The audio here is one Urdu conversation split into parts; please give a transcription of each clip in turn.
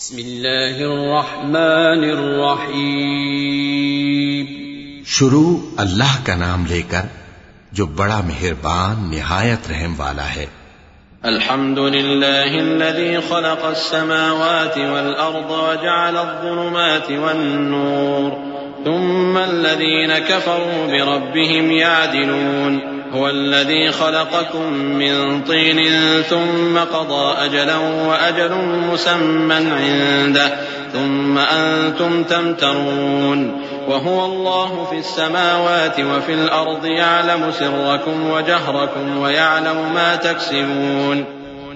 بسم الله الرحمن الرحيم شروع اللہ کا نام لے کر جو بڑا مہربان نہایت رحم والا ہے۔ الحمد لله الذي خلق السماوات والأرض وجعل الظلمات والنور ثم الذين كفروا بربهم يعدلون هو الذي خلقكم من طين ثم قضى أجلا وأجل مسمى عنده، ثم أنتم تمترون. وهو الله في السماوات وفي الأرض يعلم سركم وجهركم ويعلم ما تكسبون.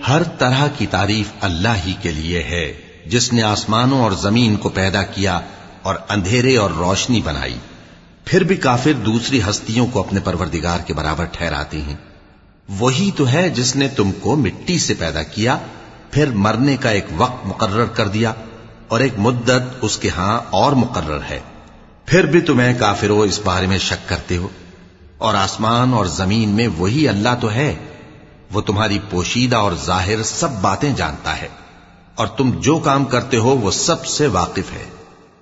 ہر طرح کی تعریف اللہ ہی کے لیے ہے، جس نے آسمانوں اور زمین کو پیدا کیا اور اندھیرے اور روشنی بنائی۔ پھر بھی کافر دوسری ہستیوں کو اپنے پروردگار کے برابر ٹھہراتے ہیں۔ وہی تو ہے جس نے تم کو مٹی سے پیدا کیا، پھر مرنے کا ایک وقت مقرر کر دیا اور ایک مدت اس کے ہاں اور مقرر ہے۔ پھر بھی تمہیں کافرو اس بارے میں شک کرتے ہو۔ اور آسمان اور زمین میں وہی اللہ تو ہے۔ وہ تمہاری پوشیدہ اور ظاہر سب باتیں جانتا ہے۔ اور تم جو کام کرتے ہو وہ سب سے واقف ہے۔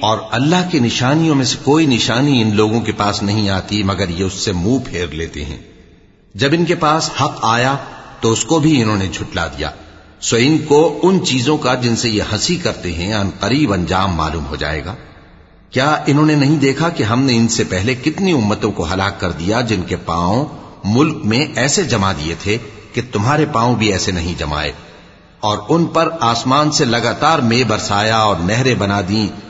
اور اللہ کی نشانیوں میں سے کوئی نشانی ان لوگوں کے پاس نہیں آتی، مگر یہ اس سے منہ پھیر لیتے ہیں۔ جب ان کے پاس حق آیا، تو اس کو بھی انہوں نے جھٹلا دیا۔ سو ان کو ان چیزوں کا جن سے یہ ہنسی کرتے ہیں، ان قریب انجام معلوم ہو جائے گا۔ کیا انہوں نے نہیں دیکھا کہ ہم نے ان سے پہلے کتنی امتوں کو ہلاک کر دیا، جن کے پاؤں ملک میں ایسے جما دیے تھے کہ تمہارے پاؤں بھی ایسے نہیں جمائے؟ اور ان پر آسمان سے لگاتار میں برسایا اور نہریں بنا دیں۔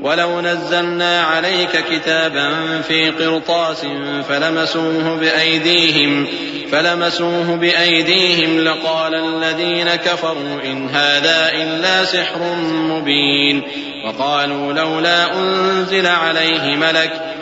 ولو نزلنا عليك كتابا في قرطاس فلمسوه بأيديهم فلمسوه بأيديهم لقال الذين كفروا إن هذا إلا سحر مبين وقالوا لولا أنزل عليه ملك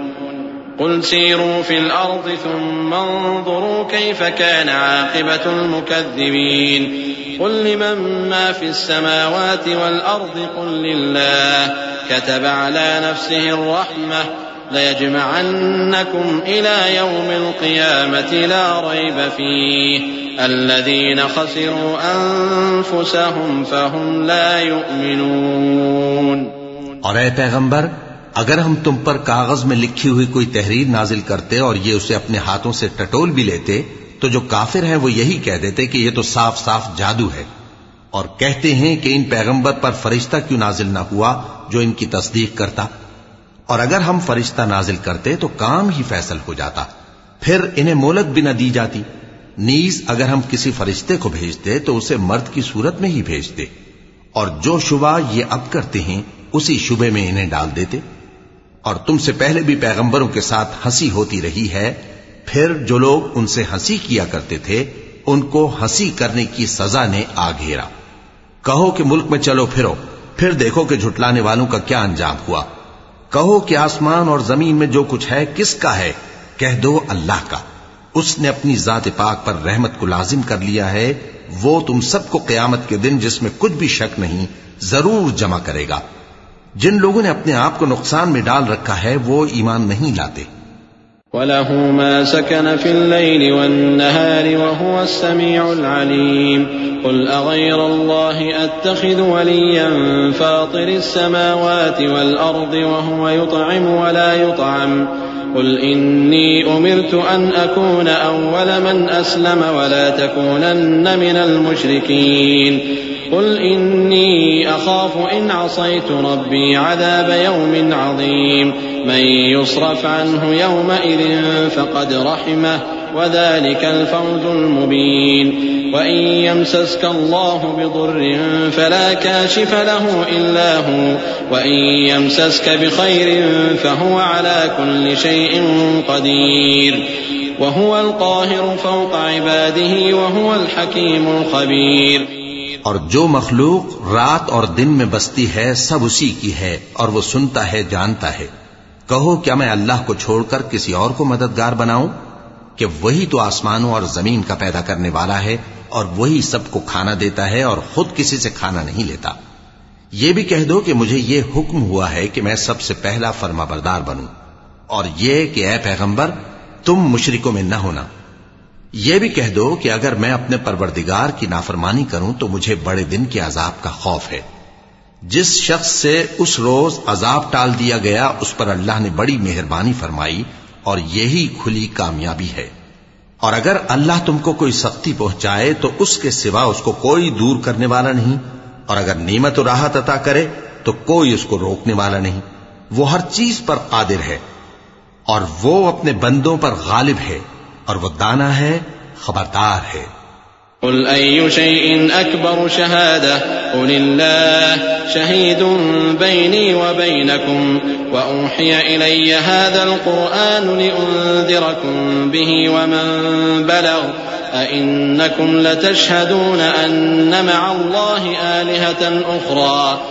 قل سيروا في الأرض ثم انظروا كيف كان عاقبة المكذبين. قل لمن ما في السماوات والأرض؟ قل لله. كتب على نفسه الرحمة. ليجمعنكم إلى يوم القيامة لا ريب فيه. الذين خسروا أنفسهم فهم لا يؤمنون. اور اگر ہم تم پر کاغذ میں لکھی ہوئی کوئی تحریر نازل کرتے اور یہ اسے اپنے ہاتھوں سے ٹٹول بھی لیتے، تو جو کافر ہیں وہ یہی کہہ دیتے کہ یہ تو صاف صاف جادو ہے۔ اور کہتے ہیں کہ ان پیغمبر پر فرشتہ کیوں نازل نہ ہوا جو ان کی تصدیق کرتا۔ اور اگر ہم فرشتہ نازل کرتے تو کام ہی فیصل ہو جاتا۔ پھر انہیں مولت بھی نہ دی جاتی۔ نیز اگر ہم کسی فرشتے کو بھیجتے تو اسے مرد کی صورت میں ہی بھیجتے۔ اور جو شبہ یہ اب کرتے ہیں، اسی شبے میں انہیں ڈال دیتے۔ اور تم سے پہلے بھی پیغمبروں کے ساتھ ہنسی ہوتی رہی ہے، پھر جو لوگ ان سے ہنسی کیا کرتے تھے، ان کو ہنسی کرنے کی سزا نے آ گھیرا۔ کہو کہ ملک میں چلو پھرو، پھر دیکھو کہ جھٹلانے والوں کا کیا انجام ہوا۔ کہو کہ آسمان اور زمین میں جو کچھ ہے، کس کا ہے؟ کہہ دو اللہ کا۔ اس نے اپنی ذات پاک پر رحمت کو لازم کر لیا ہے۔ وہ تم سب کو قیامت کے دن جس میں کچھ بھی شک نہیں، ضرور جمع کرے گا۔ جن لوگوں نے اپنے آپ کو نقصان میں ڈال رکھا ہے وہ ایمان نہیں لاتے وله ما سكن في الليل والنهار وهو السميع العليم قل أغير الله أتخذ وليا فاطر السماوات والأرض وهو يطعم ولا يطعم قل إني أمرت أن أكون أول من أسلم ولا تكونن من المشركين قل إني أخاف إن عصيت ربي عذاب يوم عظيم. من يصرف عنه يومئذ فقد رحمه وذلك الفوز المبين. وإن يمسسك الله بضر فلا كاشف له إلا هو. وإن يمسسك بخير فهو على كل شيء قدير. وهو القاهر فوق عباده وهو الحكيم الخبير. اور جو مخلوق رات اور دن میں بستی ہے، سب اسی کی ہے اور وہ سنتا ہے، جانتا ہے۔ کہو کیا میں اللہ کو چھوڑ کر کسی اور کو مددگار بناؤں؟ کہ وہی تو آسمانوں اور زمین کا پیدا کرنے والا ہے اور وہی سب کو کھانا دیتا ہے اور خود کسی سے کھانا نہیں لیتا۔ یہ بھی کہہ دو کہ مجھے یہ حکم ہوا ہے کہ میں سب سے پہلا فرما بردار بنوں۔ اور یہ کہ اے پیغمبر، تم مشرکوں میں نہ ہونا۔ یہ بھی کہہ دو کہ اگر میں اپنے پروردگار کی نافرمانی کروں تو مجھے بڑے دن کے عذاب کا خوف ہے۔ جس شخص سے اس روز عذاب ٹال دیا گیا، اس پر اللہ نے بڑی مہربانی فرمائی اور یہی کھلی کامیابی ہے۔ اور اگر اللہ تم کو کوئی سختی پہنچائے تو اس کے سوا اس کو کوئی دور کرنے والا نہیں۔ اور اگر نعمت و راحت عطا کرے تو کوئی اس کو روکنے والا نہیں۔ وہ ہر چیز پر قادر ہے اور وہ اپنے بندوں پر غالب ہے۔ اور وہ دانا ہے خبردار ہے۔ قل أي شيء أكبر شهادة؟ قل الله شهيد بيني وبينكم وأوحي إلي هذا القرآن لأنذركم به ومن بلغ۔ أئنكم لتشهدون أن مع الله آلهة أخرى۔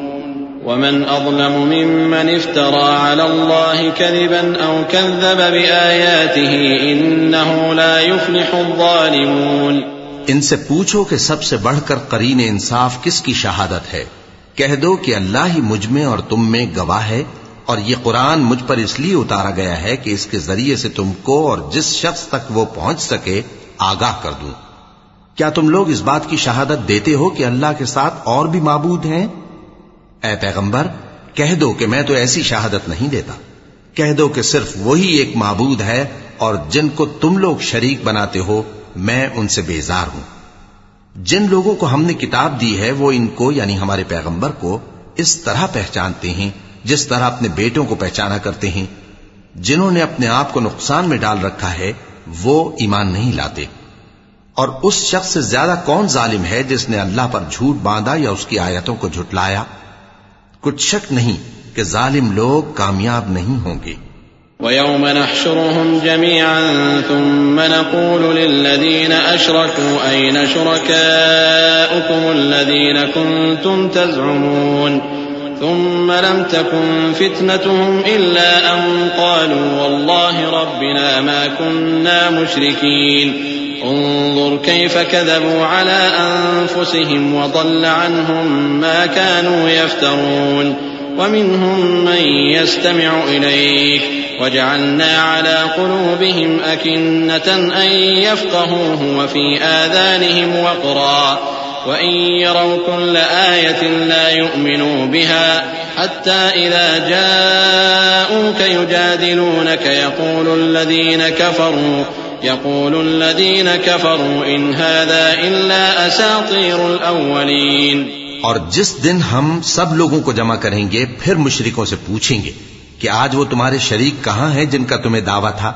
ومن أظلم ممن افترى على الله كذبا أو كذب بآياته إنه لا يفلح الظالمون. ان سے پوچھو کہ سب سے بڑھ کر قرین انصاف کس کی شہادت ہے؟ کہہ دو کہ اللہ ہی مجھ میں اور تم میں گواہ ہے، اور یہ قرآن مجھ پر اس لیے اتارا گیا ہے کہ اس کے ذریعے سے تم کو اور جس شخص تک وہ پہنچ سکے، آگاہ کر دوں۔ کیا تم لوگ اس بات کی شہادت دیتے ہو کہ اللہ کے ساتھ اور بھی معبود ہیں؟ اے پیغمبر، کہہ دو کہ میں تو ایسی شہادت نہیں دیتا۔ کہہ دو کہ صرف وہی ایک معبود ہے اور جن کو تم لوگ شریک بناتے ہو، میں ان سے بیزار ہوں۔ جن لوگوں کو ہم نے کتاب دی ہے، وہ ان کو یعنی ہمارے پیغمبر کو اس طرح پہچانتے ہیں، جس طرح اپنے بیٹوں کو پہچانا کرتے ہیں۔ جنہوں نے اپنے آپ کو نقصان میں ڈال رکھا ہے، وہ ایمان نہیں لاتے۔ اور اس شخص سے زیادہ کون ظالم ہے جس نے اللہ پر جھوٹ باندھا یا اس کی آیتوں کو جھٹلایا؟ کچھ شک نہیں کہ ظالم لوگ کامیاب نہیں ہوں گے ويوم نحشرهم جميعا ثم نقول للذين أشركوا أين شركاؤكم الذين كنتم تزعمون؟ ثم لم تكن فتنتهم إلا أن قالوا والله ربنا ما كنا مشركين. انظر كيف كذبوا على أنفسهم وضل عنهم ما كانوا يفترون. ومنهم من يستمع إليك وجعلنا على قلوبهم أكنة أن يفقهوه وفي آذانهم وقرا. وإن يروا كل آية لا يؤمنوا بها حتى إذا جاءوك يجادلونك يقول الذين كفروا يقول الذين كفروا إن هذا إلا أساطير الأولين. اور جس دن ہم سب لوگوں کو جمع کریں گے، پھر مشرکوں سے پوچھیں گے کہ آج وہ تمہارے شریک کہاں ہیں جن کا تمہیں دعویٰ تھا؟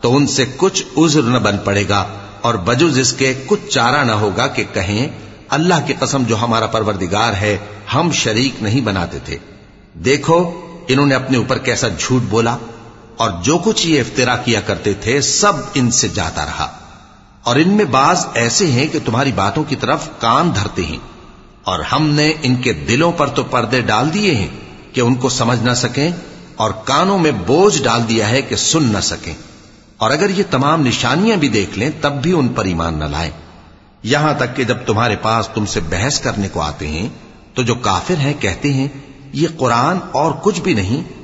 تو ان سے کچھ عذر نہ بن پڑے گا اور بجز اس کے کچھ چارہ نہ ہوگا کہ کہیں، اللہ کی قسم جو ہمارا پروردگار ہے، ہم شریک نہیں بناتے تھے۔ دیکھو، انہوں نے اپنے اوپر کیسا جھوٹ بولا؟ اور جو کچھ یہ افطرا کیا کرتے تھے سب ان سے جاتا رہا۔ اور ان میں بعض ایسے ہیں کہ تمہاری باتوں کی طرف کان دھرتے ہیں۔ اور ہم نے ان کے دلوں پر تو پردے ڈال دیے ہیں کہ ان کو سمجھ نہ سکیں اور کانوں میں بوجھ ڈال دیا ہے کہ سن نہ سکیں۔ اور اگر یہ تمام نشانیاں بھی دیکھ لیں تب بھی ان پر ایمان نہ لائیں۔ یہاں تک کہ جب تمہارے پاس تم سے بحث کرنے کو آتے ہیں تو جو کافر ہیں کہتے ہیں، یہ قرآن اور کچھ بھی نہیں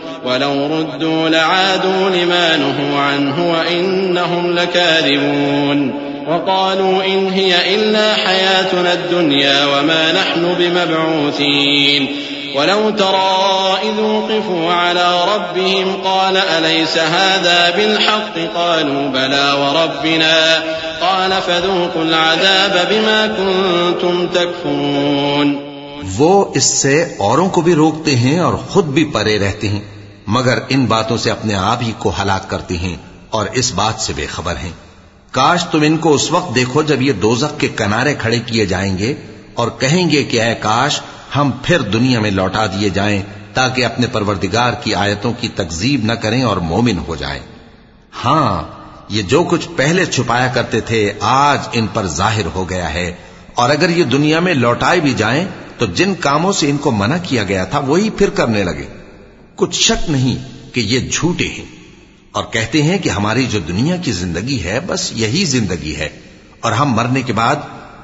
ولو ردوا لعادوا لما نهوا عنه وإنهم لكاذبون. وقالوا إن هي إلا حياتنا الدنيا وما نحن بمبعوثين. ولو ترى إذ وقفوا على ربهم قال أليس هذا بالحق؟ قالوا بلى وربنا. قال فذوقوا العذاب بما كنتم تكفرون. وہ اس سے اوروں کو بھی روکتے ہیں اور خود بھی پرے رہتے ہیں مگر ان باتوں سے اپنے آپ ہی کو ہلاک کرتی ہیں اور اس بات سے بے خبر ہیں۔ کاش تم ان کو اس وقت دیکھو جب یہ دوزخ کے کنارے کھڑے کیے جائیں گے اور کہیں گے کہ اے کاش، ہم پھر دنیا میں لوٹا دیے جائیں تاکہ اپنے پروردگار کی آیتوں کی تکزیب نہ کریں اور مومن ہو جائیں۔ ہاں یہ جو کچھ پہلے چھپایا کرتے تھے آج ان پر ظاہر ہو گیا ہے۔ اور اگر یہ دنیا میں لوٹائے بھی جائیں، تو جن کاموں سے ان کو منع کیا گیا تھا، وہی پھر کرنے لگے۔ کچھ شک نہیں کہ یہ جھوٹے ہیں اور کہتے ہیں کہ ہماری جو دنیا کی زندگی ہے بس یہی زندگی ہے اور ہم مرنے کے بعد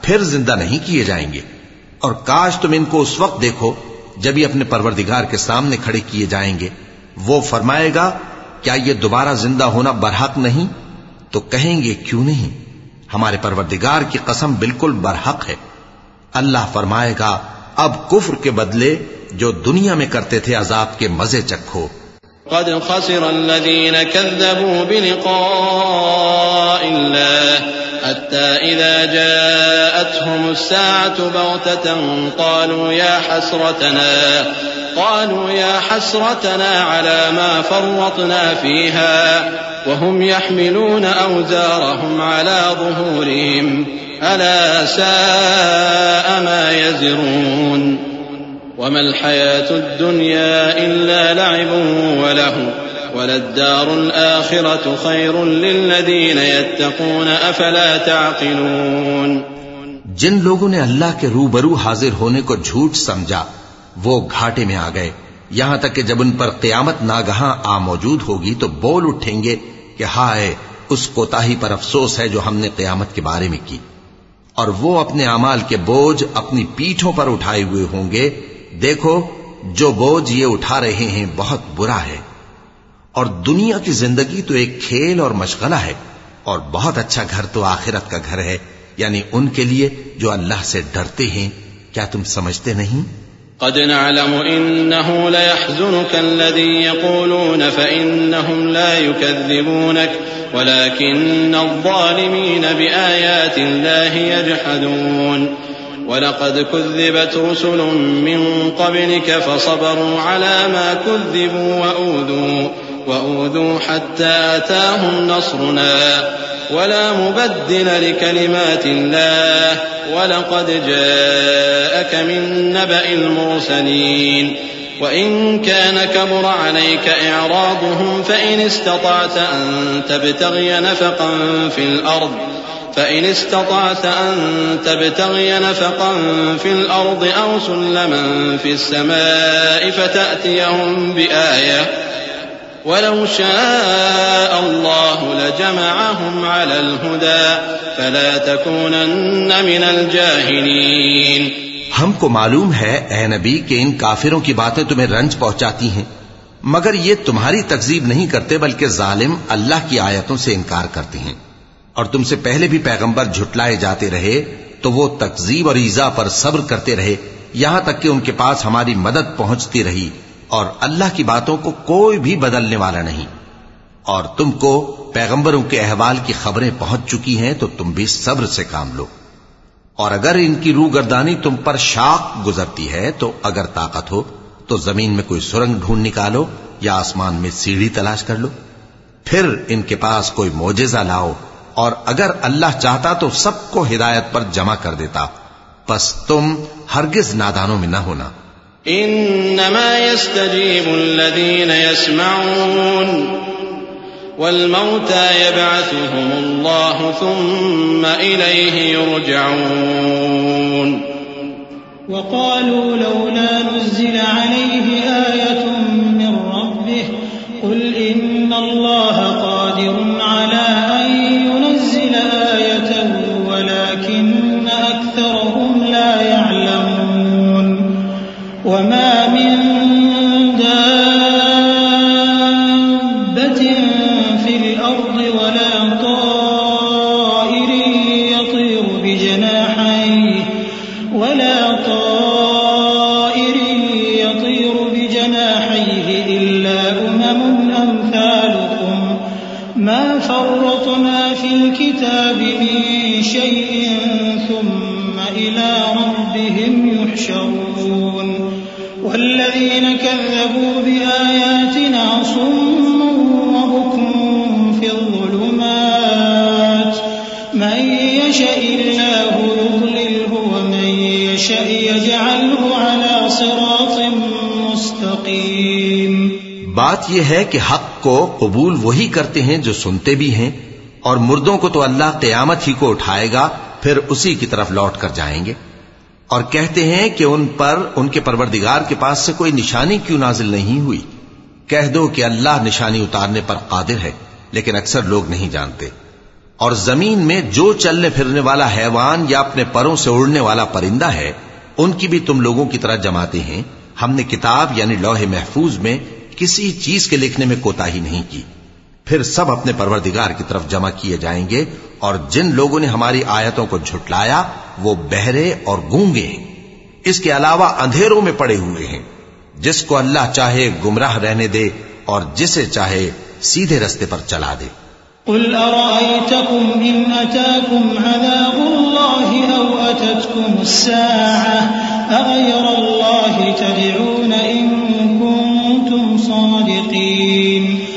پھر زندہ نہیں کیے جائیں گے۔ اور کاش تم ان کو اس وقت دیکھو جب یہ اپنے پروردگار کے سامنے کھڑے کیے جائیں گے۔ وہ فرمائے گا، کیا یہ دوبارہ زندہ ہونا برحق نہیں؟ تو کہیں گے، کیوں نہیں؟ ہمارے پروردگار کی قسم بالکل برحق ہے۔ اللہ فرمائے گا، اب کفر کے بدلے جو دنیا میں کرتے تھے عذاب کے مزے چکھو۔ قد خسر الذين كذبوا بلقاء الله حتى إذا جاءتهم الساعة بغتة قالوا يا حسرتنا، قالوا يا حسرتنا على ما فرطنا فيها، وهم يحملون أوزارهم على ظهورهم، ألا ساء ما يزرون۔ وما الحياة الدنيا إلا لعب وله وللدار الآخرة خير للذين يتقون أفلا تعقلون جن لوگوں نے اللہ کے روبرو حاضر ہونے کو جھوٹ سمجھا، وہ گھاٹے میں آ گئے۔ یہاں تک کہ جب ان پر قیامت ناگہاں آ موجود ہوگی تو بول اٹھیں گے کہ ہائے، اس کوتاہی پر افسوس ہے جو ہم نے قیامت کے بارے میں کی۔ اور وہ اپنے امال کے بوجھ اپنی پیٹھوں پر اٹھائے ہوئے ہوں گے دیکھو، جو بوجھ یہ اٹھا رہے ہیں بہت برا ہے۔ اور دنیا کی زندگی تو ایک کھیل اور مشغلہ ہے، اور بہت اچھا گھر تو آخرت کا گھر ہے۔ یعنی ان کے لیے جو اللہ سے ڈرتے ہیں، کیا تم سمجھتے نہیں؟ قد نعلم إنه ليحزنك الذي يقولون فإنهم لا يكذبونك، ولكن الظالمين بآيات الله يجحدون۔ ولقد كذبت رسل من قبلك فصبروا على ما كذبوا وأوذوا وأوذوا حتى أتاهم نصرنا. ولا مبدل لكلمات الله ولقد جاءك من نبأ المرسلين. وإن كان كبر عليك إعراضهم فإن استطعت أن تبتغي نفقا في الأرض. فإن استطعت أن تبتغي نفقا في الأرض أو سلما في السماء فتأتيهم بآية ولو شاء الله لجمعهم على الهدى فلا تكونن من الجاهلين۔ ہم کو معلوم ہے اے نبی کہ ان کافروں کی باتیں تمہیں رنج پہنچاتی ہیں، مگر یہ تمہاری تکزیب نہیں کرتے بلکہ ظالم اللہ کی آیتوں سے انکار کرتے ہیں۔ اور تم سے پہلے بھی پیغمبر جھٹلائے جاتے رہے، تو وہ تکزیب اور ایزا پر صبر کرتے رہے، یہاں تک کہ ان کے پاس ہماری مدد پہنچتی رہی، اور اللہ کی باتوں کو کوئی بھی بدلنے والا نہیں۔ اور تم کو پیغمبروں کے احوال کی خبریں پہنچ چکی ہیں، تو تم بھی صبر سے کام لو۔ اور اگر ان کی روح گردانی تم پر شاق گزرتی ہے، تو اگر طاقت ہو، تو زمین میں کوئی سرنگ ڈھونڈ نکالو یا آسمان میں سیڑھی تلاش کر لو۔ پھر ان کے پاس کوئی موجزہ لاؤ اور اگر اللہ چاہتا تو سب کو ہدایت پر جمع کر دیتا۔ پس تم ہرگز نادانوں میں نہ ہونا۔ انما يستجيب الذين يسمعون والموتى يبعثهم الله ثم اليه يرجعون وقالوا لولا نزل عليه ايه من ربه قل ان الله قادر على شيء ثم إلى ربهم يحشرون. والذين كذبوا بآياتنا صم وبكم في الظلمات. من يشاء الله يضلله ومن يشاء يجعله على صراط مستقيم. بات یہ ہے کہ حق کو قبول وہی کرتے ہیں جو سنتے بھی ہیں اور مردوں کو تو اللہ قیامت ہی کو اٹھائے گا، پھر اسی کی طرف لوٹ کر جائیں گے۔ اور کہتے ہیں کہ ان پر، ان کے پروردگار کے پاس سے کوئی نشانی کیوں نازل نہیں ہوئی؟ کہہ دو کہ اللہ نشانی اتارنے پر قادر ہے، لیکن اکثر لوگ نہیں جانتے۔ اور زمین میں جو چلنے پھرنے والا حیوان یا اپنے پروں سے اڑنے والا پرندہ ہے، ان کی بھی تم لوگوں کی طرح جماتے ہیں۔ ہم نے کتاب یعنی لوح محفوظ میں کسی چیز کے لکھنے میں کوتا ہی نہیں کی۔ پھر سب اپنے پروردگار کی طرف جمع کیے جائیں گے اور جن لوگوں نے ہماری آیتوں کو جھٹلایا، وہ بہرے اور گونگے ہیں۔ اس کے علاوہ اندھیروں میں پڑے ہوئے ہیں۔ جس کو اللہ چاہے گمراہ رہنے دے اور جسے چاہے سیدھے رستے پر چلا دے۔ قل أرأيتكم إن أتاكم عذاب الله أو أتتكم الساعة أغير الله تدعون إن كنتم صادقين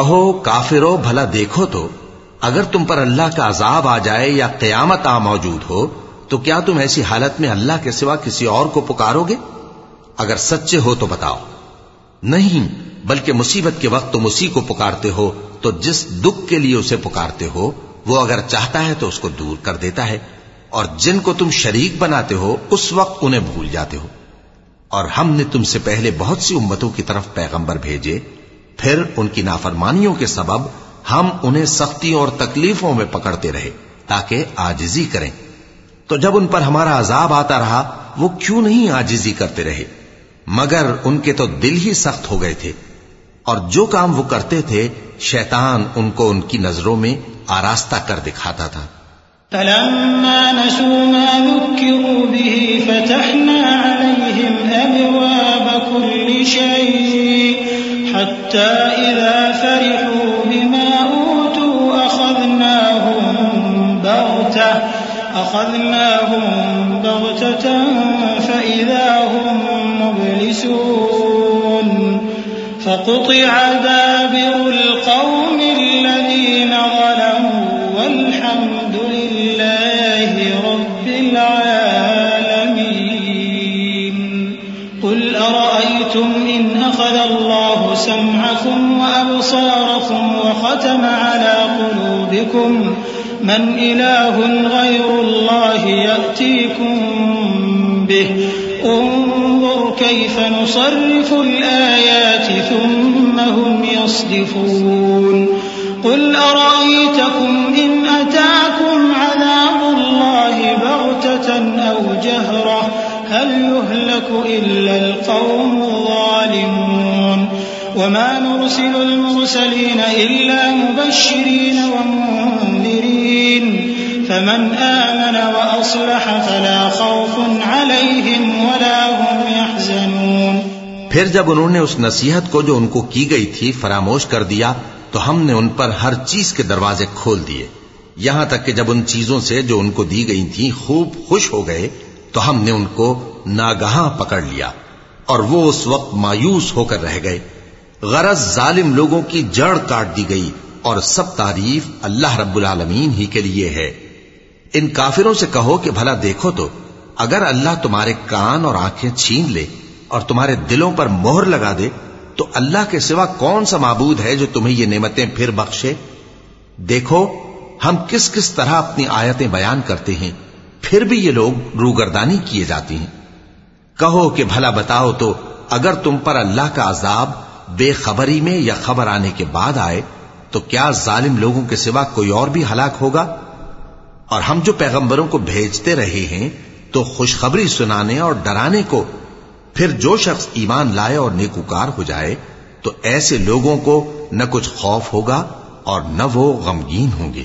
کہو، کافرو، بھلا دیکھو تو۔ اگر تم پر اللہ کا عذاب آ جائے یا قیامت آ موجود ہو، تو کیا تم ایسی حالت میں اللہ کے سوا کسی اور کو پکارو گے؟ اگر سچے ہو تو بتاؤ۔ نہیں، بلکہ مصیبت کے وقت تم اسی کو پکارتے ہو، تو جس دکھ کے لیے اسے پکارتے ہو، وہ اگر چاہتا ہے تو اس کو دور کر دیتا ہے۔ اور جن کو تم شریک بناتے ہو، اس وقت انہیں بھول جاتے ہو۔ اور ہم نے تم سے پہلے بہت سی امتوں کی طرف پیغمبر بھیجے۔ پھر ان کی نافرمانیوں کے سبب ہم انہیں سختی اور تکلیفوں میں پکڑتے رہے تاکہ آجزی کریں۔ تو جب ان پر ہمارا عذاب آتا رہا، وہ کیوں نہیں آجزی کرتے رہے؟ مگر ان کے تو دل ہی سخت ہو گئے تھے۔ اور جو کام وہ کرتے تھے، شیطان ان کو ان کی نظروں میں آراستہ کر دکھاتا تھا۔ فلما نسوا ما ذكروا به، فتحنا عليهم أبواب كل شيء. حتى إذا فرحوا بما أوتوا أخذناهم بغتة أخذناهم بغتة فإذا هم مبلسون. فقطع دابر القوم الذين ظلموا أرأيتم إن أخذ الله سمعكم وأبصاركم وختم على قلوبكم من إله غير الله يأتيكم به انظر كيف نصرف الآيات ثم هم يصدفون قل أرأيتكم إن أتاكم إلا القوم الظالمون. وما نرسل المرسلين إلا مبشرين ومنذرين. فمن آمن وأصلح فلا خوف عليهم ولا هم يحزنون. پھر جب انہوں نے اس نصیحت کو جو ان کو کی گئی تھی فراموش کر دیا، تو ہم نے ان پر ہر چیز کے دروازے کھول دیے۔ یہاں تک کہ جب ان چیزوں سے جو ان کو دی گئی تھی خوب خوش ہو گئے تو ہم نے ان کو ناگہاں پکڑ لیا اور وہ اس وقت مایوس ہو کر رہ گئے۔ غرض ظالم لوگوں کی جڑ کاٹ دی گئی اور سب تعریف اللہ رب العالمین ہی کے لیے ہے۔ ان کافروں سے کہو کہ بھلا دیکھو تو، اگر اللہ تمہارے کان اور آنکھیں چھین لے اور تمہارے دلوں پر مہر لگا دے، تو اللہ کے سوا کون سا معبود ہے جو تمہیں یہ نعمتیں پھر بخشے؟ دیکھو، ہم کس کس طرح اپنی آیتیں بیان کرتے ہیں۔ پھر بھی یہ لوگ روگردانی کیے جاتی ہیں۔ کہو کہ بھلا بتاؤ تو اگر تم پر اللہ کا عذاب بے خبری میں یا خبر آنے کے بعد آئے، تو کیا ظالم لوگوں کے سوا کوئی اور بھی ہلاک ہوگا؟ اور ہم جو پیغمبروں کو بھیجتے رہے ہیں، تو خوشخبری سنانے اور ڈرانے کو پھر جو شخص ایمان لائے اور نیکوکار ہو جائے، تو ایسے لوگوں کو نہ کچھ خوف ہوگا اور نہ وہ غمگین ہوں گے۔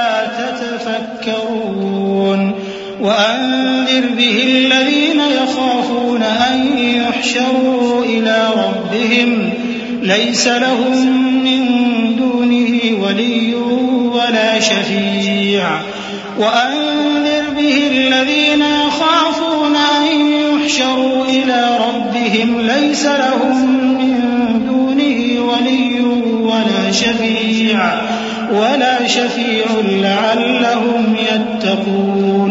وأنذر به الذين يخافون أن يحشروا إلى ربهم. ليس لهم من دونه ولي ولا شفيع. وأنذر به الذين يخافون أن يحشروا إلى ربهم. ليس لهم من دونه ولي ولا شفيع. ولا شفيع لعلهم يتقون.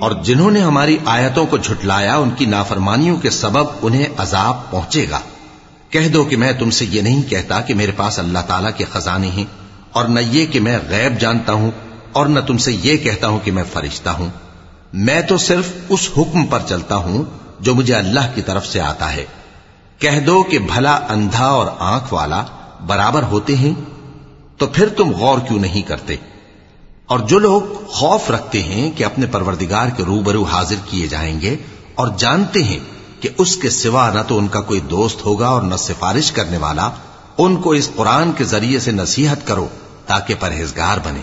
اور جنہوں نے ہماری آیتوں کو جھٹلایا، ان کی نافرمانیوں کے سبب انہیں عذاب پہنچے گا۔ کہہ دو کہ میں تم سے یہ نہیں کہتا کہ میرے پاس اللہ تعالیٰ کے خزانے ہیں اور نہ یہ کہ میں غیب جانتا ہوں اور نہ تم سے یہ کہتا ہوں کہ میں فرشتہ ہوں۔ میں تو صرف اس حکم پر چلتا ہوں جو مجھے اللہ کی طرف سے آتا ہے۔ کہہ دو کہ بھلا اندھا اور آنکھ والا برابر ہوتے ہیں تو پھر تم غور کیوں نہیں کرتے؟ اور جو لوگ خوف رکھتے ہیں کہ اپنے پروردگار کے روبرو حاضر کیے جائیں گے اور جانتے ہیں کہ اس کے سوا نہ تو ان کا کوئی دوست ہوگا اور نہ سفارش کرنے والا، ان کو اس قرآن کے ذریعے سے نصیحت کرو تاکہ پرہیزگار بنے۔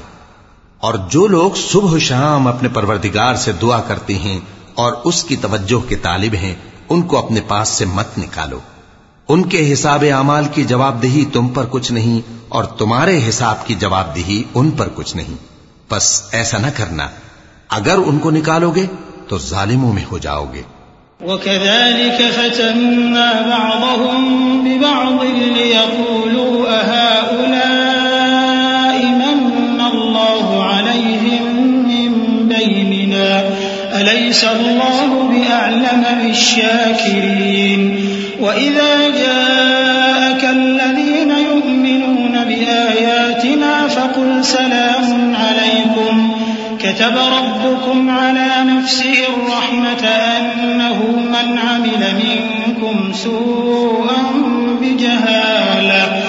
اور جو لوگ صبح و شام اپنے پروردگار سے دعا کرتے ہیں اور اس کی توجہ کے طالب ہیں، ان کو اپنے پاس سے مت نکالو۔ ان کے حساب اعمال کی جواب دہی تم پر کچھ نہیں اور تمہارے حساب کی جواب دہی ان پر کچھ نہیں۔ بس ایسا نہ کرنا۔ اگر ان کو نکالو گے تو ظالموں میں ہو جاؤ گے وكذلك فتنا بعضهم ببعض ليقولوا أهؤلاء من الله عليهم من بيننا أليس الله بأعلم بالشاكرين؟ وإذا جاءك سلام عليكم. كتب ربكم على نفسه الرحمة أنه من عمل منكم سوءا بجهالة.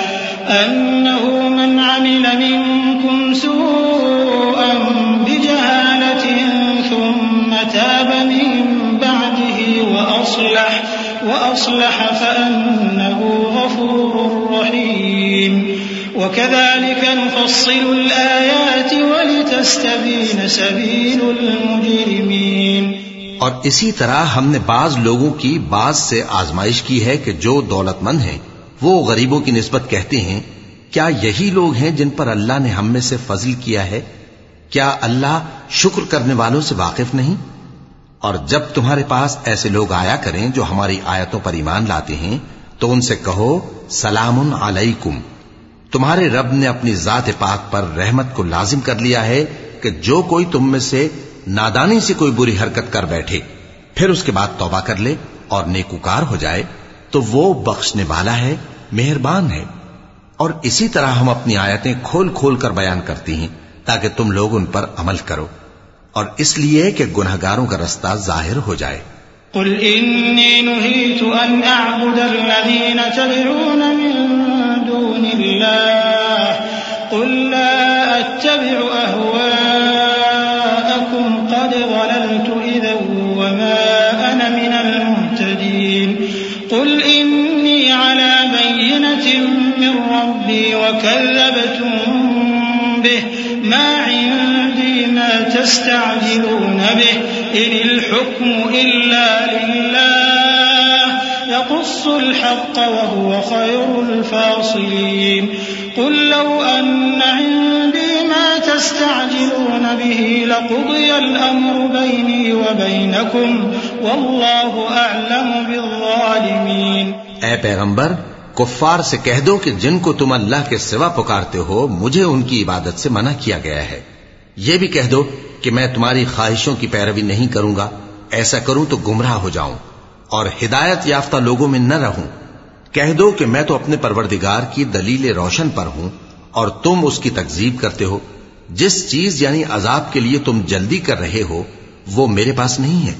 أنه من عمل منكم سوءا بجهالة ثم تاب من بعده وأصلح وأصلح فأنه غفور رحيم. وكذلك نفصل الآيات ولتستبين سبيل المجرمين. اور اسی طرح ہم نے بعض لوگوں کی بعض سے آزمائش کی ہے کہ جو دولت مند ہیں، وہ غریبوں کی نسبت کہتے ہیں، کیا یہی لوگ ہیں جن پر اللہ نے ہم میں سے فضل کیا ہے؟ کیا اللہ شکر کرنے والوں سے واقف نہیں؟ اور جب تمہارے پاس ایسے لوگ آیا کریں جو ہماری آیتوں پر ایمان لاتے ہیں، تو ان سے کہو، سلام علیکم۔ تمہارے رب نے اپنی ذات پاک پر رحمت کو لازم کر لیا ہے کہ جو کوئی تم میں سے نادانی سے کوئی بری حرکت کر بیٹھے، پھر اس کے بعد توبہ کر لے اور نیکوکار ہو جائے، تو وہ بخشنے والا ہے، مہربان ہے۔ اور اسی طرح ہم اپنی آیتیں کھول کھول کر بیان کرتی ہیں، تاکہ تم لوگ ان پر عمل کرو۔ اور اس لیے کہ گناہ گاروں کا رستہ ظاہر ہو جائے۔ قل إني نهيت أن أعبد الذين تدعون من الله قل لا أتبع أهواءكم قد ضللت إذا وما أنا من المهتدين. قل إني على بينة من ربي وكذبتم به. ما عندي ما تستعجلون به. إن الحكم إلا لله. يقص الحق وهو خير الفاصلين. قل لو أن عندي ما تستعجلون به لقضي الأمر بيني وبينكم والله أعلم بالظالمين. اے پیغمبر، کفار سے کہہ دو کہ جن کو تم اللہ کے سوا پکارتے ہو، مجھے ان کی عبادت سے منع کیا گیا ہے۔ یہ بھی کہہ دو کہ میں تمہاری خواہشوں کی پیروی نہیں کروں گا، ایسا کروں تو گمراہ ہو جاؤں۔ اور ہدایت یافتہ لوگوں میں نہ رہوں۔ کہہ دو کہ میں تو اپنے پروردگار کی دلیل روشن پر ہوں اور تم اس کی تکزیب کرتے ہو۔ جس چیز یعنی عذاب کے لیے تم جلدی کر رہے ہو، وہ میرے پاس نہیں ہے۔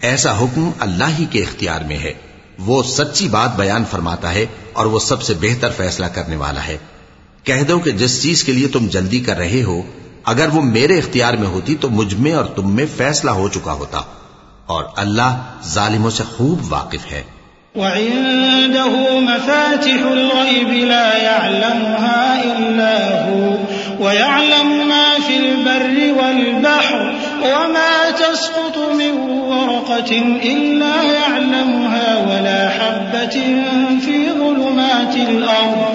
ایسا حکم اللہ ہی کے اختیار میں ہے۔ وہ سچی بات بیان فرماتا ہے اور وہ سب سے بہتر فیصلہ کرنے والا ہے۔ کہہ دو کہ جس چیز کے لیے تم جلدی کر رہے ہو، اگر وہ میرے اختیار میں ہوتی تو مجھ میں اور تم میں فیصلہ ہو چکا ہوتا۔ اور اللہ ظالموں سے خوب واقف ہے۔ وعنده مفاتح الغيب لا يعلمها إلا هو، ويعلم ما في البر والبحر، وما تسقط من ورقة إلا يعلمها ولا حبة في ظلمات الأرض.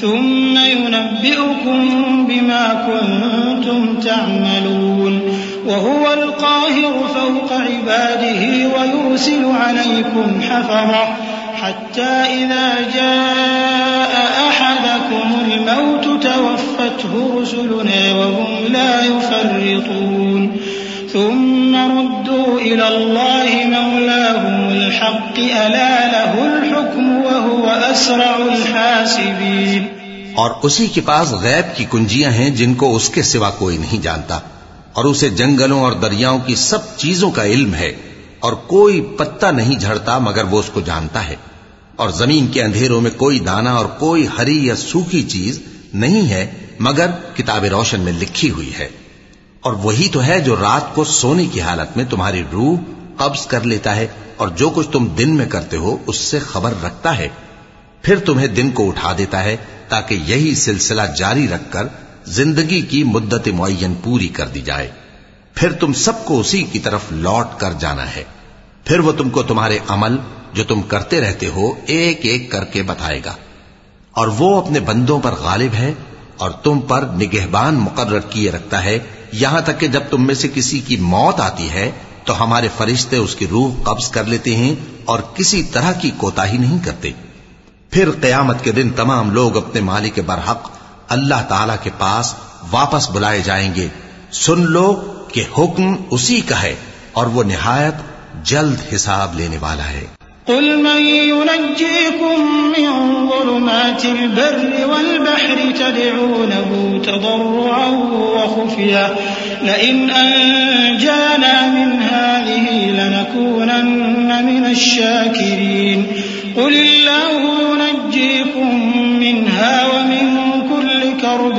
ثم ينبئكم بما كنتم تعملون. وهو القاهر فوق عباده ويرسل عليكم حفظة حتى إذا جاء أحدكم الموت توفته رسلنا وهم لا يفرطون. ثم ردوا إلى الله مولاهم الحق، ألا له الحكم وهو أسرع الحاسبين. اور اسی کے پاس غیب کی کنجیاں ہیں جن کو اس کے سوا کوئی نہیں جانتا، اور اسے جنگلوں اور دریاؤں کی سب چیزوں کا علم ہے، اور کوئی پتا نہیں جھڑتا مگر وہ اس کو جانتا ہے۔ اور زمین کے اندھیروں میں کوئی دانا اور کوئی ہری یا سوکھی چیز نہیں ہے، مگر کتاب روشن میں لکھی ہوئی ہے۔ اور وہی تو ہے جو رات کو سونے کی حالت میں تمہاری روح قبض کر لیتا ہے اور جو کچھ تم دن میں کرتے ہو اس سے خبر رکھتا ہے۔ پھر تمہیں دن کو اٹھا دیتا ہے تاکہ یہی سلسلہ جاری رکھ کر زندگی کی مدت معین پوری کر دی جائے۔ پھر تم سب کو اسی کی طرف لوٹ کر جانا ہے۔ پھر وہ تم کو تمہارے عمل جو تم کرتے رہتے ہو ایک ایک کر کے بتائے گا۔ اور وہ اپنے بندوں پر غالب ہے اور تم پر نگہبان مقرر کیے رکھتا ہے یہاں تک کہ جب تم میں سے کسی کی موت آتی ہے، تو ہمارے فرشتے اس کی روح قبض کر لیتے ہیں اور کسی طرح کی کوتا ہی نہیں کرتے۔ پھر قیامت کے دن تمام لوگ اپنے مالک برحق اللہ تعالی کے پاس واپس بلائے جائیں گے۔ سن لو کہ حکم اسی کا ہے اور وہ نہایت جلد حساب لینے والا ہے۔ قل من ينجيكم من ظلمات البر والبحر تدعونه تضرعا وخفيا لئن أنجانا من هذه لنكونن من الشاكرين. قل الله ينجيكم منها ومن كل كرب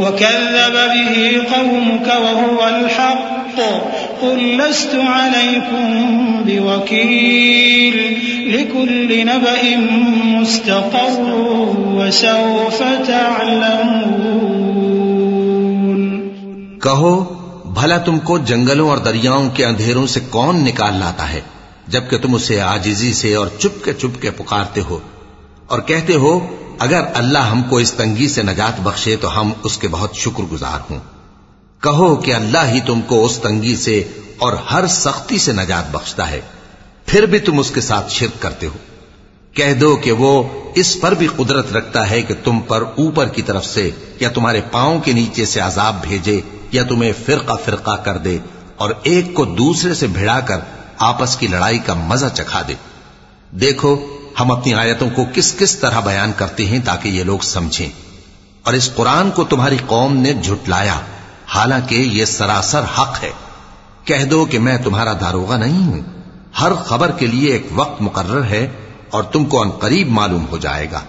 وكذب به قومك وهو الحق. قل لست عليكم بوكيل لكل نبأ مستقر وسوف تعلمون. کہو، بھلا تم کو جنگلوں اور دریاؤں کے اندھیروں سے کون نکال لاتا ہے، جبکہ تم اسے آجزی سے اور چپ کے چپ کے پکارتے ہو، اور کہتے ہو اگر اللہ ہم کو اس تنگی سے نجات بخشے تو ہم اس کے بہت شکر گزار ہوں۔ کہو کہ اللہ ہی تم کو اس تنگی سے اور ہر سختی سے نجات بخشتا ہے۔ پھر بھی تم اس کے ساتھ شرک کرتے ہو۔ کہہ دو کہ وہ اس پر بھی قدرت رکھتا ہے کہ تم پر اوپر کی طرف سے یا تمہارے پاؤں کے نیچے سے عذاب بھیجے یا تمہیں فرقہ فرقہ کر دے اور ایک کو دوسرے سے بھڑا کر آپس کی لڑائی کا مزہ چکھا دے۔ دیکھو ہم اپنی آیتوں کو کس کس طرح بیان کرتے ہیں تاکہ یہ لوگ سمجھیں۔ اور اس قرآن کو تمہاری قوم نے جھٹلایا، حالانکہ یہ سراسر حق ہے۔ کہہ دو کہ میں تمہارا داروغہ نہیں ہوں۔ ہر خبر کے لیے ایک وقت مقرر ہے اور تم کو ان قریب معلوم ہو جائے گا۔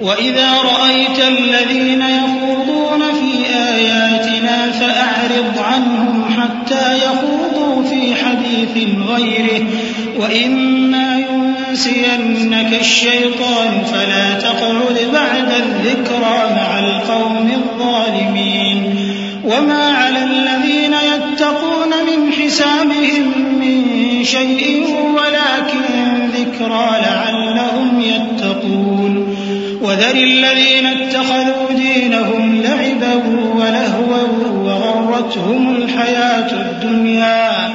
وَإِذَا رَأَيْتَ الَّذِينَ يَخُوضُونَ فِي آيَاتِنَا فَأَعْرِضْ عَنْهُمْ حَتَّى يَخُوضُوا فِي حَدِيثٍ غَيْرِهِ وَإِمَّا يُنْسِيَنَّكَ الشَّيْطَانُ فَلَا تَقْعُدْ بَعْدَ الذِّكْرَى مَعَ الْقَوْمِ الظَّالِمِينَ وَمَا عَلَى الَّذِينَ يَتَّقُونَ مِنْ حِسَابِهِمْ مِنْ شَيْءٍ وَلَكِنْ ذِكْرَى لَعَلَّهُمْ يَتَّقُونَ وذر الذين اتخذوا دينهم لعبا ولهوا وغرتهم الحياة الدنيا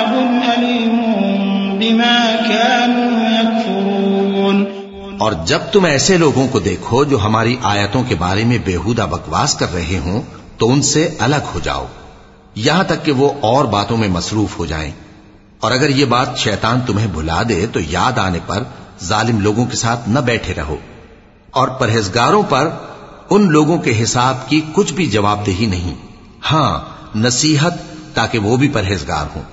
اور جب تم ایسے لوگوں کو دیکھو جو ہماری آیتوں کے بارے میں بےحودہ بکواس کر رہے ہوں، تو ان سے الگ ہو جاؤ۔ یہاں تک کہ وہ اور باتوں میں مصروف ہو جائیں۔ اور اگر یہ بات شیطان تمہیں بھلا دے، تو یاد آنے پر ظالم لوگوں کے ساتھ نہ بیٹھے رہو۔ اور پرہیزگاروں پر ان لوگوں کے حساب کی کچھ بھی جواب دہی نہیں۔ ہاں نصیحت تاکہ وہ بھی پرہیزگار ہوں۔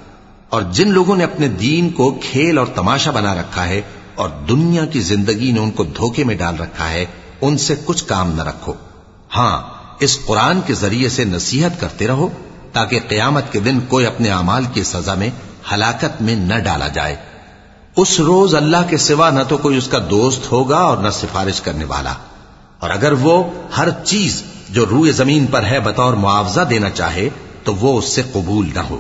اور جن لوگوں نے اپنے دین کو کھیل اور تماشا بنا رکھا ہے اور دنیا کی زندگی نے ان کو دھوکے میں ڈال رکھا ہے، ان سے کچھ کام نہ رکھو۔ ہاں اس قرآن کے ذریعے سے نصیحت کرتے رہو تاکہ قیامت کے دن کوئی اپنے اعمال کی سزا میں ہلاکت میں نہ ڈالا جائے۔ اس روز اللہ کے سوا نہ تو کوئی اس کا دوست ہوگا اور نہ سفارش کرنے والا۔ اور اگر وہ ہر چیز جو روئے زمین پر ہے بطور معاوضہ دینا چاہے، تو وہ اس سے قبول نہ ہو۔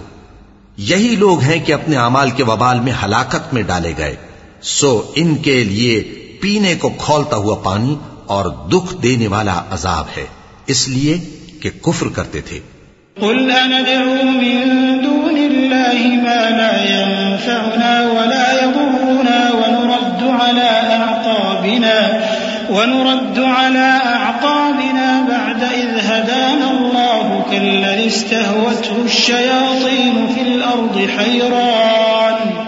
یہی لوگ ہیں کہ اپنے اعمال کے وبال میں ہلاکت میں ڈالے گئے۔ سو ان کے لیے پینے کو کھولتا ہوا پانی اور دکھ دینے والا عذاب ہے۔ اس لیے کہ کفر کرتے تھے۔ قل أندعو من دون الله ما لا ينفعنا ولا يضرنا ونرد على أعقابنا، ونرد على أعقابنا بعد إذ هدانا الله كالذي استهوته الشياطين في الأرض حيران۔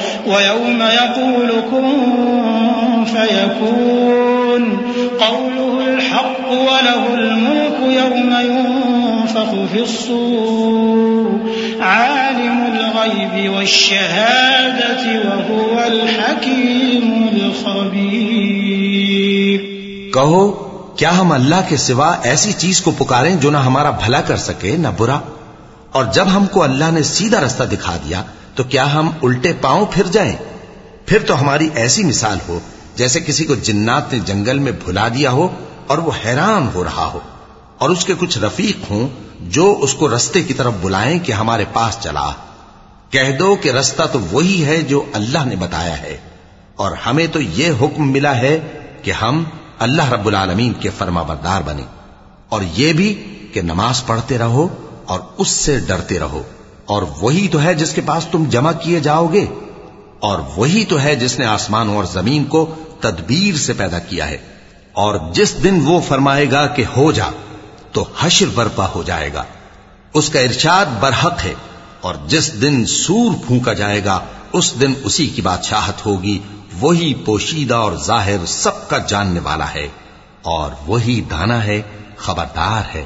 ويوم يقول كن فيكون. قوله الحق وله الملك يوم ينفخ في الصور. عالم الغيب والشهادة وهو الحكيم الخبير. کہو، کیا ہم اللہ کے سوا ایسی چیز کو پکاریں جو نہ ہمارا بھلا کر سکے، نہ برا؟ اور جب ہم کو اللہ نے سیدھا رستہ دکھا دیا تو کیا ہم الٹے پاؤں پھر جائیں؟ پھر تو ہماری ایسی مثال ہو، جیسے کسی کو جنات نے جنگل میں بھلا دیا ہو اور وہ حیران ہو رہا ہو، اور اس کے کچھ رفیق ہوں جو اس کو رستے کی طرف بلائیں کہ ہمارے پاس چلا۔ کہہ دو کہ رستہ تو وہی ہے جو اللہ نے بتایا ہے، اور ہمیں تو یہ حکم ملا ہے کہ ہم اللہ رب العالمین کے فرما بردار بنے اور یہ بھی کہ نماز پڑھتے رہو اور اس سے ڈرتے رہو۔ اور وہی تو ہے جس کے پاس تم جمع کیے جاؤ گے، اور وہی تو ہے جس نے آسمانوں اور زمین کو تدبیر سے پیدا کیا ہے۔ اور جس دن وہ فرمائے گا کہ ہو جا، تو حشر برپا ہو جائے گا۔ اس کا ارشاد برحق ہے، اور جس دن سور پھونکا جائے گا، اس دن اسی کی بادشاہت ہوگی۔ وہی پوشیدہ اور ظاہر سب کا جاننے والا ہے، اور وہی دانا ہے، خبردار ہے۔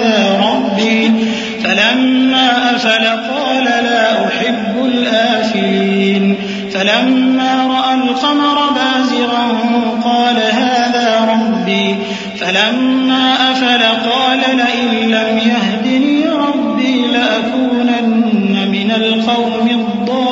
فلما أفل قال لا أحب الآفلين فلما رأى القمر بازغا قال هذا ربي. فلما أفل قال لئن لم يهدني ربي لأكونن من القوم الضالين.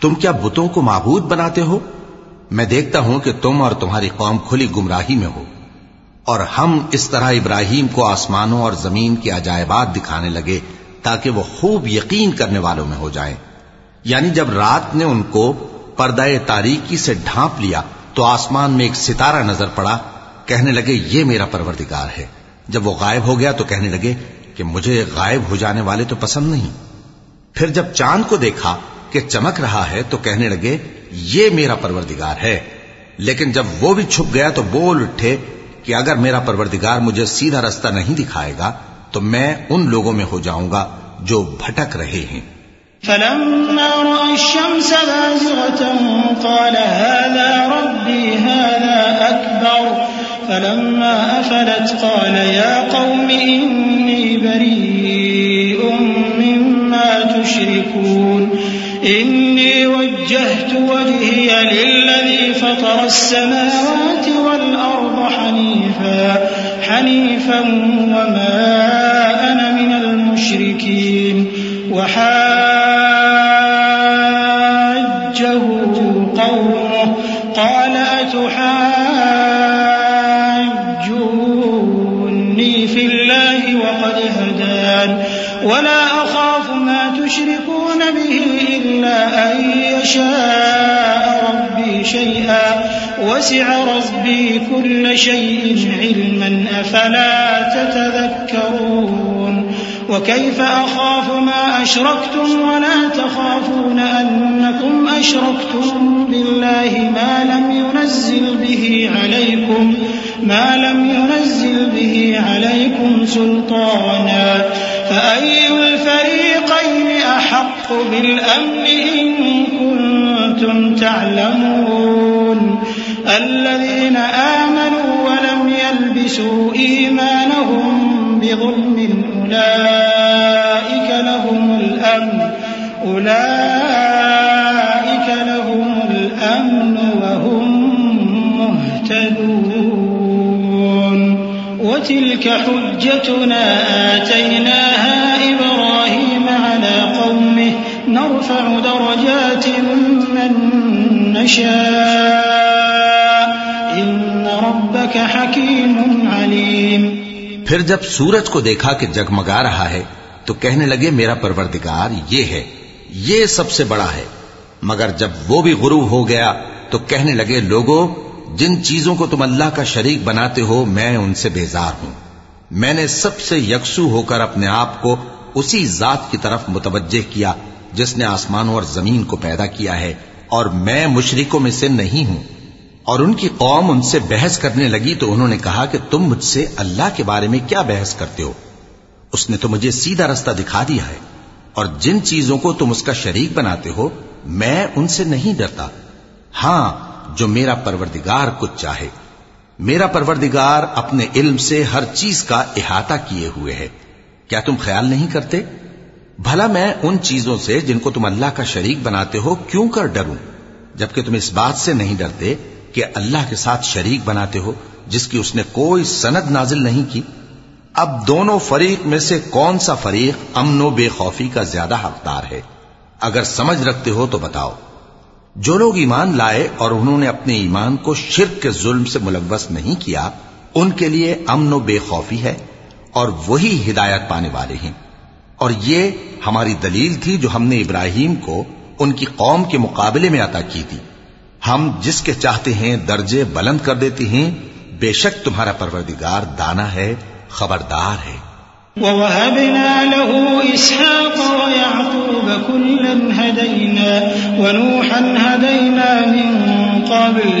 تم کیا بتوں کو معبود بناتے ہو؟ میں دیکھتا ہوں کہ تم اور تمہاری قوم کھلی گمراہی میں ہو اور ہم اس طرح ابراہیم کو آسمانوں اور زمین کے عجائبات دکھانے لگے تاکہ وہ خوب یقین کرنے والوں میں ہو جائیں۔ یعنی جب رات نے ان کو پردہ تاریکی سے ڈھانپ لیا تو آسمان میں ایک ستارہ نظر پڑا، کہنے لگے، یہ میرا پروردگار ہے۔ جب وہ غائب ہو گیا تو کہنے لگے کہ مجھے غائب ہو جانے والے تو پسند نہیں۔ پھر جب چاند کو دیکھا کہ چمک رہا ہے تو کہنے لگے، یہ میرا پروردگار ہے. لیکن جب وہ بھی چھپ گیا تو بول اٹھے کہ اگر میرا پروردگار مجھے سیدھا رستہ نہیں دکھائے گا، تو میں ان لوگوں میں ہو جاؤں گا جو بھٹک رہے ہیں۔ فلما رأى الشمس بازغة قال، هذا ربي، هذا أكبر. فلما أفلت قال، يا قوم إني بريء مما تشركون. إني وجهت وجهي للذي فطر السماوات والأرض حنيفا حنيفا وما أنا من المشركين. وحاجه قومه قال أتحاجوني في الله وقد هدان. ولا أخاف ما أن يشاء ربي شيئا وسع ربي كل شيء علما أفلا تتذكرون؟ وكيف أخاف ما أشركتم؟ ولا تخافون أنكم أشركتم بالله ما لم ينزل به عليكم ما لم ينزل به عليكم سلطانا. فأي الفريقين أحق بالأمن إن كنتم تعلمون الذين آمنوا ولم يلبسوا إيمانهم بظلم أولئك لهم الأمن أولئك لهم الأمن وهم مهتدون. وتلك حجتنا آتيناها إبراهيم نرفع درجات من نشاء. إن ربك حكيم عليم. پھر جب سورج کو دیکھا کہ جگمگا رہا ہے، تو کہنے لگے، میرا پروردگار، یہ ہے، یہ سب سے بڑا ہے۔ مگر جب وہ بھی غروب ہو گیا، تو کہنے لگے لوگوں جن چیزوں کو تم اللہ کا شریک بناتے ہو، میں ان سے بیزار ہوں۔ میں نے سب سے یکسو ہو کر اپنے آپ کو اسی ذات کی طرف متوجہ کیا۔ جس نے آسمانوں اور زمین کو پیدا کیا ہے، اور میں مشرکوں میں سے نہیں ہوں۔ اور ان کی قوم ان سے بحث کرنے لگی تو انہوں نے کہا کہ تم مجھ سے اللہ کے بارے میں کیا بحث کرتے ہو؟ اس نے تو مجھے سیدھا رستہ دکھا دیا ہے۔ اور جن چیزوں کو تم اس کا شریک بناتے ہو، میں ان سے نہیں ڈرتا۔ ہاں جو میرا پروردگار کچھ چاہے۔ میرا پروردگار اپنے علم سے ہر چیز کا احاطہ کیے ہوئے ہے۔ کیا تم خیال نہیں کرتے؟ بھلا میں ان چیزوں سے جن کو تم اللہ کا شریک بناتے ہو کیوں کر ڈروں؟ جبکہ تم اس بات سے نہیں ڈرتے کہ اللہ کے ساتھ شریک بناتے ہو، جس کی اس نے کوئی سند نازل نہیں کی۔ اب دونوں فریق میں سے کون سا فریق امن و بے خوفی کا زیادہ حقدار ہے؟ اگر سمجھ رکھتے ہو تو بتاؤ۔ جو لوگ ایمان لائے اور انہوں نے اپنے ایمان کو شرک کے ظلم سے ملوث نہیں کیا، ان کے لیے امن و بے خوفی ہے اور وہی ہدایت پانے والے ہیں۔ اور یہ ہماری دلیل تھی جو ہم نے ابراہیم کو ان کی قوم کے مقابلے میں عطا کی تھی۔ ہم جس کے چاہتے ہیں درجے بلند کر دیتے ہیں، بے شک تمہارا پروردگار دانا ہے، خبردار ہے۔ ووهبنا له إسحاق ويعقوب كلا هدينا ونوحا هدينا من قبل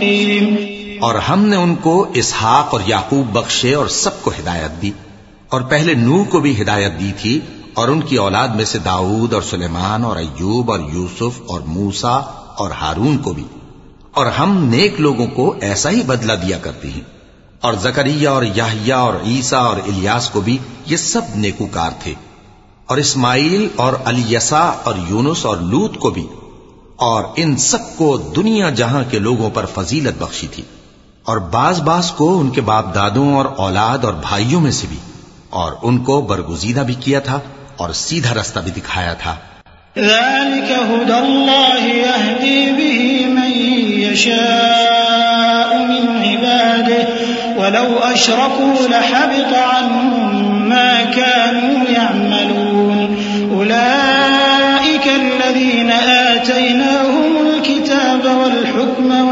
مستقيم اور ہم نے ان کو اسحاق اور یعقوب بخشے اور سب کو ہدایت دی اور پہلے نوح کو بھی ہدایت دی تھی اور ان کی اولاد میں سے داؤد اور سلیمان اور ایوب اور یوسف اور موسا اور ہارون کو بھی۔ اور ہم نیک لوگوں کو ایسا ہی بدلہ دیا کرتے ہیں۔ اور زکریہ اور یاہیا اور عیسا اور الیاس کو بھی یہ سب نیکوکار تھے۔ اور اسماعیل اور الیسا اور یونس اور لوت کو بھی اور ان سب کو دنیا جہاں کے لوگوں پر فضیلت بخشی تھی اور بعض بعض کو ان کے باپ دادوں اور اولاد اور بھائیوں میں سے بھی اور ان کو برگزیدہ بھی کیا تھا اور سیدھا رستہ بھی دکھایا تھا۔ ذلك هدى الله يهدي به من يشاء من عباده ولو أشركوا لحبط عنهم ما كانوا يعملون. أولئك الذين آتيناهم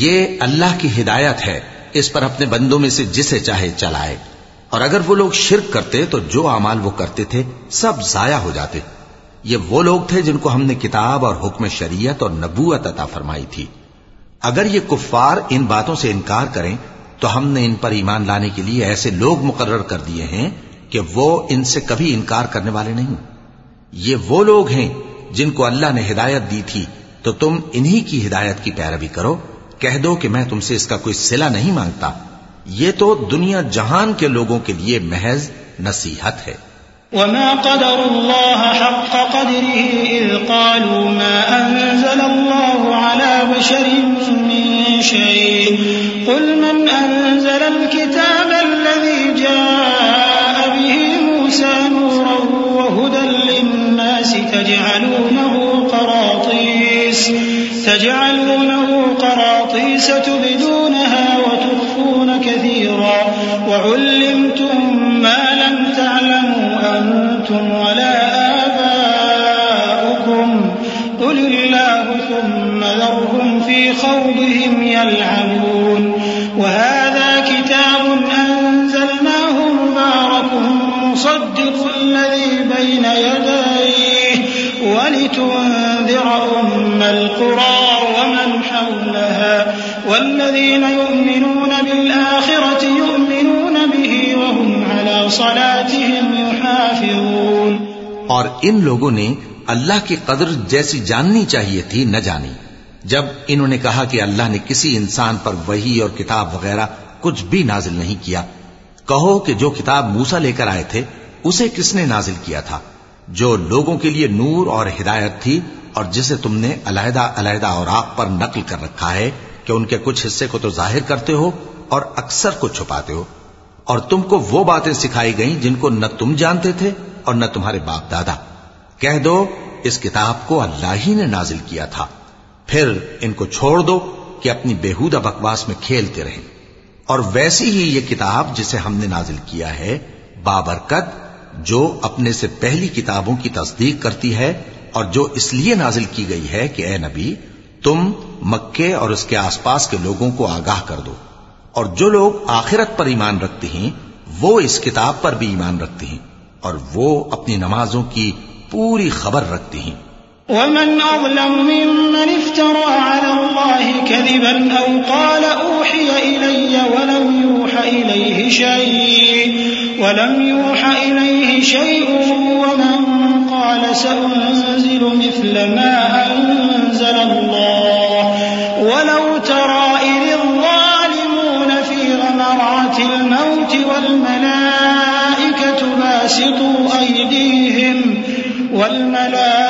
یہ اللہ کی ہدایت ہے، اس پر اپنے بندوں میں سے جسے چاہے چلائے۔ اور اگر وہ لوگ شرک کرتے تو جو اعمال وہ کرتے تھے، سب ضائع ہو جاتے۔ یہ وہ لوگ تھے جن کو ہم نے کتاب اور حکم شریعت اور نبوت عطا فرمائی تھی۔ اگر یہ کفار ان باتوں سے انکار کریں، تو ہم نے ان پر ایمان لانے کے لیے ایسے لوگ مقرر کر دیے ہیں کہ وہ ان سے کبھی انکار کرنے والے نہیں۔ یہ وہ لوگ ہیں جن کو اللہ نے ہدایت دی تھی، تو تم انہی کی ہدایت کی پیروی کرو۔ کہہ دو کہ میں تم سے اس کا کوئی صلہ نہیں مانگتا۔ یہ تو دنیا جہان کے لوگوں کے لیے محض نصیحت ہے۔ وما قدر الله حق قدره إذ قالوا ما أنزل الله على بشر من شيء قل من أنزل الكتاب الذي جاء به موسى نورا وهدى للناس تجعلونه قراطيس تجعلونه قراطيس تبدونها وتخفون كثيرا. وعلمتم ما لم تعلموا أنتم ولا آباؤكم. قل الله ثم ذرهم في خوضهم يلعبون. وهذا كتاب أنزلناه مبارك مصدق الذي بين يديه. ولتنذر أم القرى والذين يؤمنون بالآخرة يؤمنون به وهم على صلاتهم يحافظون. اور ان لوگوں نے اللہ کی قدر جیسی جاننی چاہیے تھی، نہ جانی۔ جب انہوں نے کہا کہ اللہ نے کسی انسان پر وہی اور کتاب وغیرہ کچھ بھی نازل نہیں کیا، کہو کہ جو کتاب موسا لے کر آئے تھے، اسے کس نے نازل کیا تھا؟ جو لوگوں کے لیے نور اور ہدایت تھی اور جسے تم نے علیحدہ علیحدہ اوراق پر نقل کر رکھا ہے کہ ان کے کچھ حصے کو تو ظاہر کرتے ہو اور اکثر کو چھپاتے ہو اور تم کو وہ باتیں سکھائی گئیں جن کو نہ تم جانتے تھے اور نہ تمہارے باپ دادا۔ کہہ دو، اس کتاب کو اللہ ہی نے نازل کیا تھا۔ پھر ان کو چھوڑ دو کہ اپنی بےحودہ بکواس میں کھیلتے رہیں۔ اور ویسی ہی یہ کتاب جسے ہم نے نازل کیا ہے، بابرکت، جو اپنے سے پہلی کتابوں کی تصدیق کرتی ہے اور جو اس لیے نازل کی گئی ہے کہ اے نبی تم مکے اور اس کے آس پاس کے لوگوں کو آگاہ کر دو۔ اور جو لوگ آخرت پر ایمان رکھتے ہیں، وہ اس کتاب پر بھی ایمان رکھتے ہیں۔ اور وہ اپنی نمازوں کی پوری خبر رکھتے ہیں۔ ومن أظلم ممن افترى على الله كذبا أو قال أوحي إلي ولم يوح إليه شيء ولم يوح إليه شيء ومن قال سأنزل مثل ما أنزل الله. ولو ترى إذ الظالمون في غمرات الموت والملائكة باسطوا أيديهم والملائكة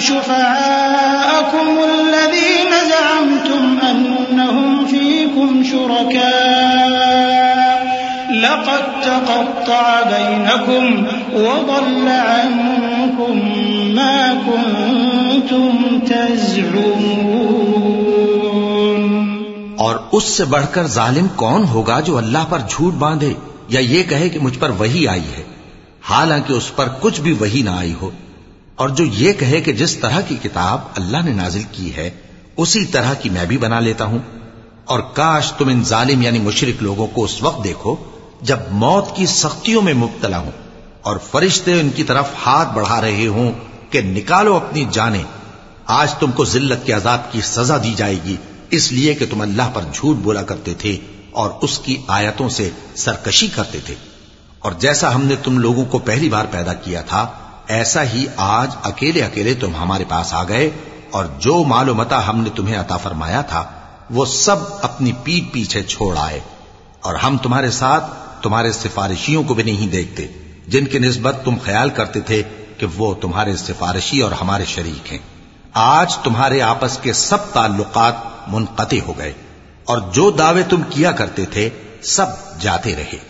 شفعاءكم الذين زعمتم أنهم فيكم شركاء لقد تقطع بينكم وضل عنكم ما كنتم تزعمون اور اس سے بڑھ کر ظالم کون ہوگا جو اللہ پر جھوٹ باندھے یا یہ کہے کہ مجھ پر وہی آئی ہے؟ حالانکہ اس پر کچھ بھی وہی نہ آئی ہو۔ اور جو یہ کہے کہ جس طرح کی کتاب اللہ نے نازل کی ہے، اسی طرح کی میں بھی بنا لیتا ہوں۔ اور کاش تم ان ظالم یعنی مشرک لوگوں کو اس وقت دیکھو جب موت کی سختیوں میں مبتلا ہوں اور فرشتے ان کی طرف ہاتھ بڑھا رہے ہوں کہ نکالو اپنی جانیں۔ آج تم کو ذلت کے عذاب کی سزا دی جائے گی، اس لیے کہ تم اللہ پر جھوٹ بولا کرتے تھے اور اس کی آیتوں سے سرکشی کرتے تھے۔ اور جیسا ہم نے تم لوگوں کو پہلی بار پیدا کیا تھا ایسا ہی آج اکیلے اکیلے تم ہمارے پاس آ گئے اور جو مال ہم نے تمہیں عطا فرمایا تھا، وہ سب اپنی پیٹ پیچھے چھوڑ آئے۔ اور ہم تمہارے ساتھ تمہارے سفارشیوں کو بھی نہیں دیکھتے، جن کی نسبت تم خیال کرتے تھے کہ وہ تمہارے سفارشی اور ہمارے شریک ہیں۔ آج تمہارے آپس کے سب تعلقات منقطع ہو گئے اور جو دعوے تم کیا کرتے تھے، سب جاتے رہے۔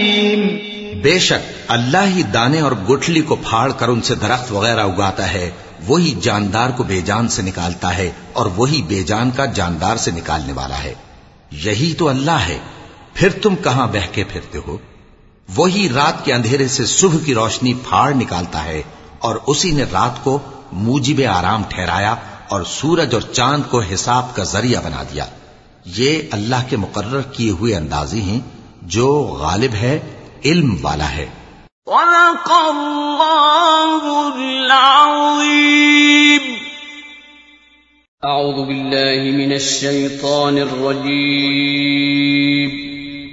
بے شک اللہ ہی دانے اور گٹھلی کو پھاڑ کر ان سے درخت وغیرہ اگاتا ہے، وہی جاندار کو بے جان سے نکالتا ہے اور وہی بے جان کا جاندار سے نکالنے والا ہے۔ یہی تو اللہ ہے۔ پھر تم کہاں بہ کے پھرتے ہو؟ وہی رات کے اندھیرے سے صبح کی روشنی پھاڑ نکالتا ہے اور اسی نے رات کو موجب آرام ٹھہرایا اور سورج اور چاند کو حساب کا ذریعہ بنا دیا۔ یہ اللہ کے مقرر کیے ہوئے اندازے ہیں جو غالب ہے علم والا ہے۔ صدق اللہ العظیم۔ اعوذ باللہ من الشیطان الرجیم۔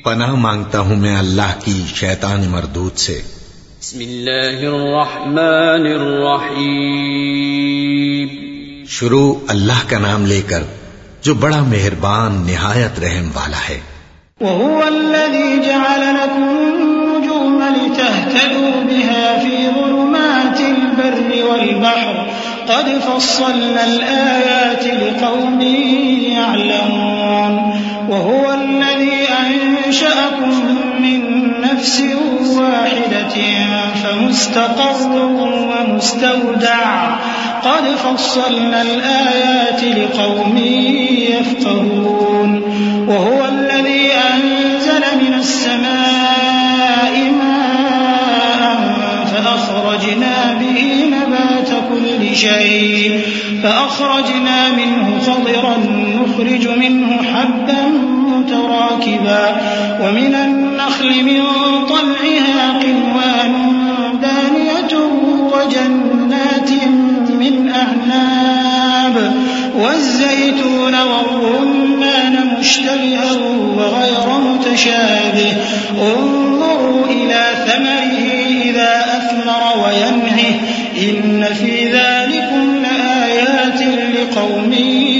پناہ مانگتا ہوں میں اللہ کی شیطان مردود سے۔ بسم اللہ الرحمن الرحیم۔ شروع اللہ کا نام لے کر جو بڑا مہربان نہایت رحم والا ہے۔ وهو الذي جعل لكم لتهتدوا بها في ظلمات البر والبحر. قد فصلنا الآيات لقوم يعلمون. وهو الذي أنشأكم من نفس واحدة فمستقر ومستودع. قد فصلنا الآيات لقوم يفقهون. وهو الذي شيء فأخرجنا منه خضرا نخرج منه حبا متراكبا ومن النخل من طلعها قنوان دانية وجنات من أعناب والزيتون والرمان مشتبها وغير متشابه انظروا إلى ثمره إذا أثمر وينعه إن في ذلكم لآيات لقوم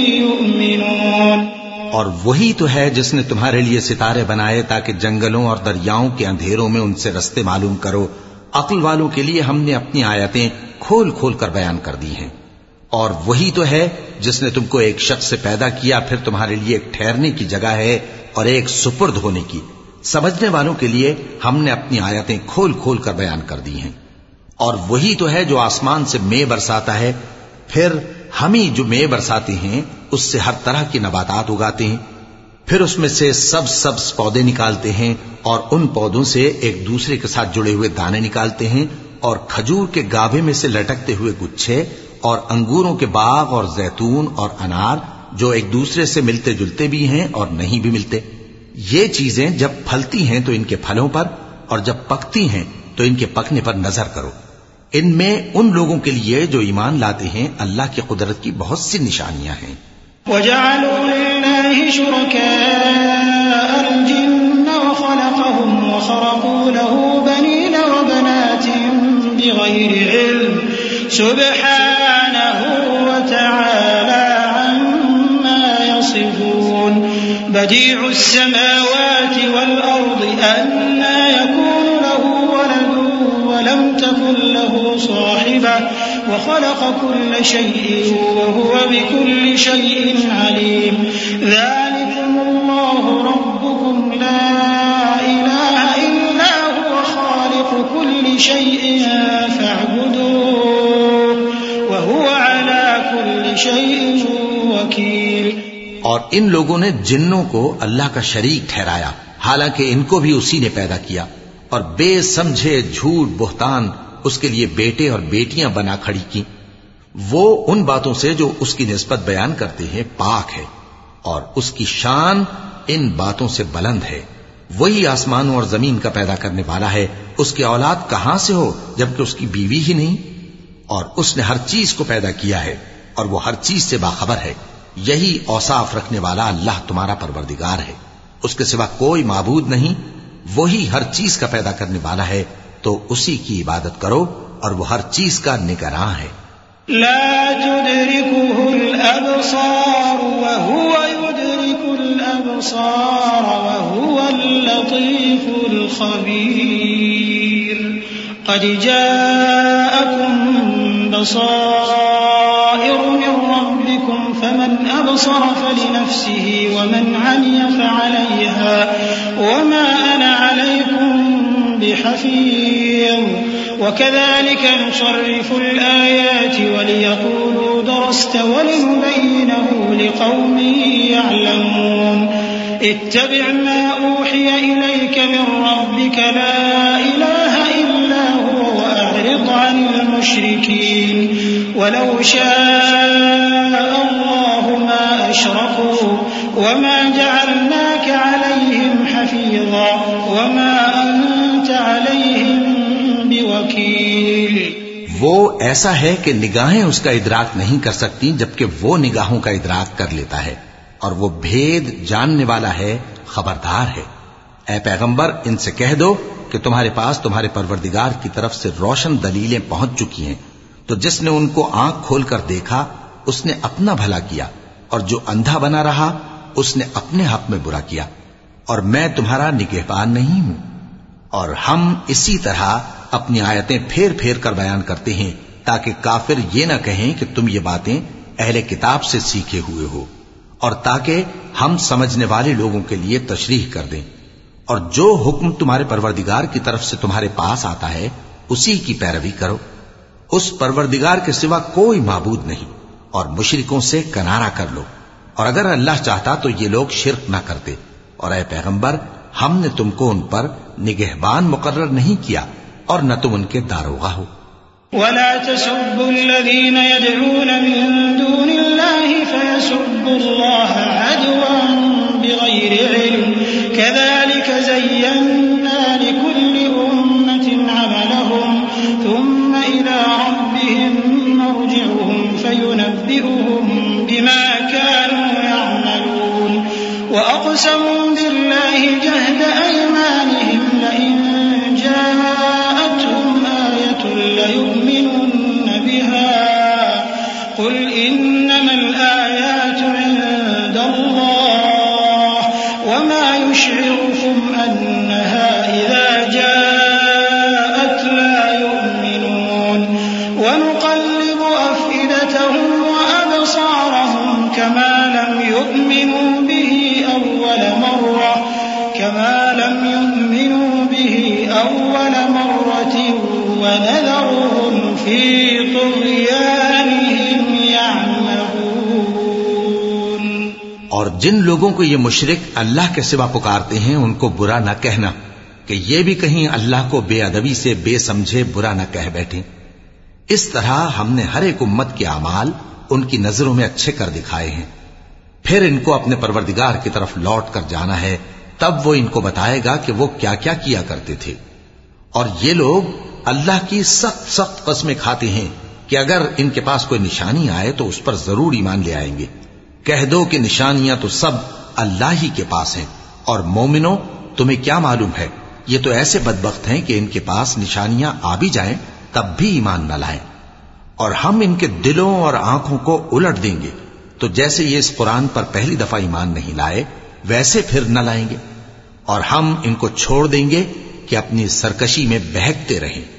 يؤمنون. اور وہی تو ہے جس نے تمہارے لیے ستارے بنائے تاکہ جنگلوں اور دریاؤں کے اندھیروں میں ان سے رستے معلوم کرو۔ عقل والوں کے لیے ہم نے اپنی آیتیں کھول کھول کر بیان کر دی ہیں۔ اور وہی تو ہے جس نے تم کو ایک شخص سے پیدا کیا، پھر تمہارے لیے ایک ٹھہرنے کی جگہ ہے اور ایک سپرد ہونے کی۔ سمجھنے والوں کے لیے ہم نے اپنی آیتیں کھول کھول کر بیان کر دی ہیں۔ اور وہی تو ہے جو آسمان سے مے برساتا ہے۔ پھر ہم ہی جو مے برساتے ہیں، اس سے ہر طرح کی نباتات اگاتے ہیں۔ پھر اس میں سے سب سبز پودے نکالتے ہیں اور ان پودوں سے ایک دوسرے کے ساتھ جڑے ہوئے دانے نکالتے ہیں اور کھجور کے گابے میں سے لٹکتے ہوئے گچھے اور انگوروں کے باغ اور زیتون اور انار جو ایک دوسرے سے ملتے جلتے بھی ہیں اور نہیں بھی ملتے۔ یہ چیزیں جب پھلتی ہیں تو ان کے پھلوں پر اور جب پکتی ہیں تو ان کے پکنے پر نظر کرو۔ ان میں ان لوگوں کے لیے جو ایمان لاتے ہیں اللہ کی قدرت کی بہت سی نشانیاں ہیں وجعلوا لله شركاء الجن وخلقهم وخرقوا له بنين وبنات بغير علم سبحانه وتعالى عما يصفون بديع السماوات والأرض أنا يكون ولم تكن له صاحبة وخلق كل شيء وهو بكل شيء عليم. ذلكم الله ربكم لا إله إلا هو خالق كل شيء فاعبدوه وهو على كل شيء وكيل. اور ان لوگوں نے جنوں کو اللہ کا شریک ٹھہرایا، حالانکہ ان کو بھی اسی نے پیدا کیا۔ اور بے سمجھے جھوٹ بہتان اس کے لیے بیٹے اور بیٹیاں بنا کھڑی کی وہ ان باتوں سے جو اس کی نسبت بیان کرتے ہیں پاک ہے اور اس کی شان ان باتوں سے بلند ہے۔ وہی آسمانوں اور زمین کا پیدا کرنے والا ہے۔ اس کی اولاد کہاں سے ہو جبکہ اس کی بیوی ہی نہیں؟ اور اس نے ہر چیز کو پیدا کیا ہے اور وہ ہر چیز سے باخبر ہے۔ یہی اوصاف رکھنے والا اللہ تمہارا پروردگار ہے۔ اس کے سوا کوئی معبود نہیں۔ وہی ہر چیز کا پیدا کرنے والا ہے، تو اسی کی عبادت کرو اور وہ ہر چیز کا نگراں ہے۔ لا تدركه الأبصار وهو يدرك الأبصار وهو اللطيف الخبير. قد جاءكم بصائر من ربكم فمن أبصر فلنفسه ومن عمي فعليها وما أنا عليكم بحفيظ. وكذلك نصرف الآيات وليقولوا درست ولنبينه لقوم يعلمون. اتبع ما أوحي إليك من ربك لا إله إلا هو وأعرض عن المشركين. ولو شاء الله ما أشركوا وما جعلناك عليهم حفيظا وما أنت عليهم بوكيل. وہ ایسا ہے کہ نگاہیں اس کا ادراک نہیں کر سکتی جبکہ وہ نگاہوں کا ادراک کر لیتا ہے اور وہ بھید جاننے والا ہے، خبردار ہے۔ اے پیغمبر، ان سے کہہ دو کہ تمہارے پاس تمہارے پروردگار کی طرف سے روشن دلیلیں پہنچ چکی ہیں۔ تو جس نے ان کو آنکھ کھول کر دیکھا، اس نے اپنا بھلا کیا، اور جو اندھا بنا رہا، اس نے اپنے حق میں برا کیا، اور میں تمہارا نگہبان نہیں ہوں۔ اور ہم اسی طرح اپنی آیتیں پھیر پھیر کر بیان کرتے ہیں، تاکہ کافر یہ نہ کہیں کہ تم یہ باتیں اہل کتاب سے سیکھے ہوئے ہو، اور تاکہ ہم سمجھنے والے لوگوں کے لیے تشریح کر دیں۔ اور جو حکم تمہارے پروردگار کی طرف سے تمہارے پاس آتا ہے، اسی کی پیروی کرو۔ اس پروردگار کے سوا کوئی معبود نہیں اور مشرکوں سے کنارا کر لو۔ اور اگر اللہ چاہتا تو یہ لوگ شرک نہ کرتے۔ اور اے پیغمبر، ہم نے تم کو ان پر نگہبان مقرر نہیں کیا اور نہ تم ان کے داروغہ ہو۔ ولا تسبوا الذين يدعون من دون الله فيسبوا الله عدوا بغير علم كذلك زينا لكل بما كانوا يعملون. وأقسموا جن لوگوں کو یہ مشرک اللہ کے سوا پکارتے ہیں، ان کو برا نہ کہنا کہ یہ بھی کہیں اللہ کو بے ادبی سے بے سمجھے برا نہ کہہ بیٹھے۔ اس طرح ہم نے ہر ایک امت کے اعمال ان کی نظروں میں اچھے کر دکھائے ہیں۔ پھر ان کو اپنے پروردگار کی طرف لوٹ کر جانا ہے، تب وہ ان کو بتائے گا کہ وہ کیا کیا کیا کرتے تھے۔ اور یہ لوگ اللہ کی سخت سخت قسمیں کھاتے ہیں کہ اگر ان کے پاس کوئی نشانی آئے تو اس پر ضرور ایمان لے آئیں گے۔ کہہ دو کہ نشانیاں تو سب اللہ ہی کے پاس ہیں، اور مومنوں، تمہیں کیا معلوم ہے؟ یہ تو ایسے بدبخت ہیں کہ ان کے پاس نشانیاں آ بھی جائیں، تب بھی ایمان نہ لائیں۔ اور ہم ان کے دلوں اور آنکھوں کو الٹ دیں گے، تو جیسے یہ اس قرآن پر پہلی دفعہ ایمان نہیں لائے، ویسے پھر نہ لائیں گے۔ اور ہم ان کو چھوڑ دیں گے کہ اپنی سرکشی میں بہکتے رہیں۔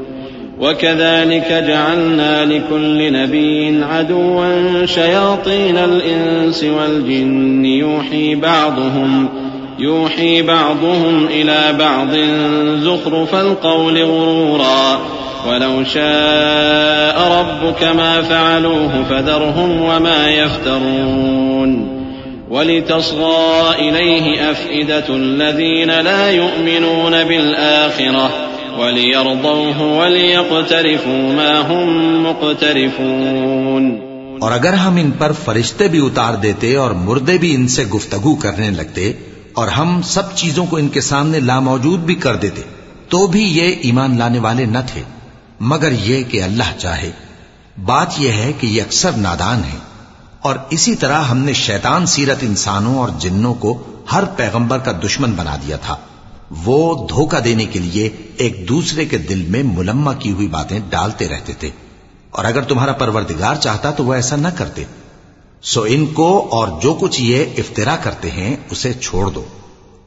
وكذلك جعلنا لكل نبي عدوا شياطين الإنس والجن. يوحي بعضهم يوحي بعضهم إلى بعض زخرف القول غرورا. ولو شاء ربك ما فعلوه فذرهم وما يفترون. ولتصغى إليه أفئدة الذين لا يؤمنون بالآخرة. وليرضوه وليقترفوا ما هم مقترفون. اور اگر ہم ان پر فرشتے بھی اتار دیتے اور مردے بھی ان سے گفتگو کرنے لگتے اور ہم سب چیزوں کو ان کے سامنے لاموجود بھی کر دیتے، تو بھی یہ ایمان لانے والے نہ تھے۔ مگر یہ کہ اللہ چاہے۔ بات یہ ہے کہ یہ اکثر نادان ہے اور اسی طرح ہم نے شیطان سیرت انسانوں اور جنوں کو ہر پیغمبر کا دشمن بنا دیا تھا۔ وہ دھوکہ دینے کے لیے ایک دوسرے کے دل میں ملما کی ہوئی باتیں ڈالتے رہتے تھے۔ اور اگر تمہارا پروردگار چاہتا تو وہ ایسا نہ کرتے۔ سو ان کو اور جو کچھ یہ افطرا کرتے ہیں، اسے چھوڑ دو۔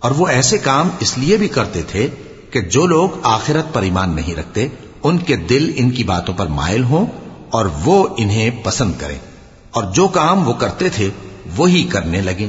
اور وہ ایسے کام اس لیے بھی کرتے تھے کہ جو لوگ آخرت پر ایمان نہیں رکھتے، ان کے دل ان کی باتوں پر مائل ہوں اور وہ انہیں پسند کریں۔ اور جو کام وہ کرتے تھے، وہی کرنے لگے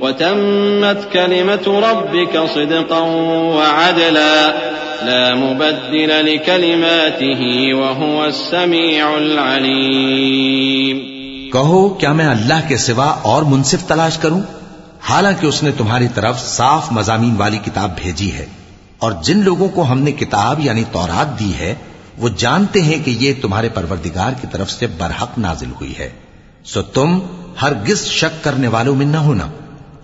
وتمت كلمة ربك صدقا وعدلا لا مبدل لكلماته وهو السميع العليم. کہو، کیا میں اللہ کے سوا اور منصف تلاش کروں؟ حالانکہ اس نے تمہاری طرف صاف مضامین والی کتاب بھیجی ہے اور جن لوگوں کو ہم نے کتاب یعنی تورات دی ہے، وہ جانتے ہیں کہ یہ تمہارے پروردگار کی طرف سے برحق نازل ہوئی ہے۔ سو تم ہرگز شک کرنے والوں میں نہ ہونا۔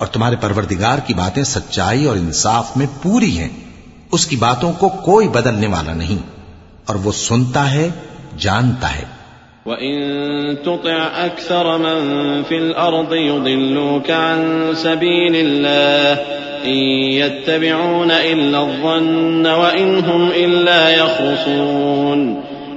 اور تمہارے پروردگار کی باتیں سچائی اور انصاف میں پوری ہیں۔ اس کی باتوں کو کوئی بدلنے والا نہیں، اور وہ سنتا ہے، جانتا ہے۔ وَإِن تُطِعْ أَكْثَرَ مَن فِي الْأَرْضِ يُضِلُّوكَ عَن سَبِيلِ اللَّهِ إِن يَتَّبِعُونَ إِلَّا الظَّنَّ وَإِنْ هُمْ إِلَّا يَخْرُصُونَ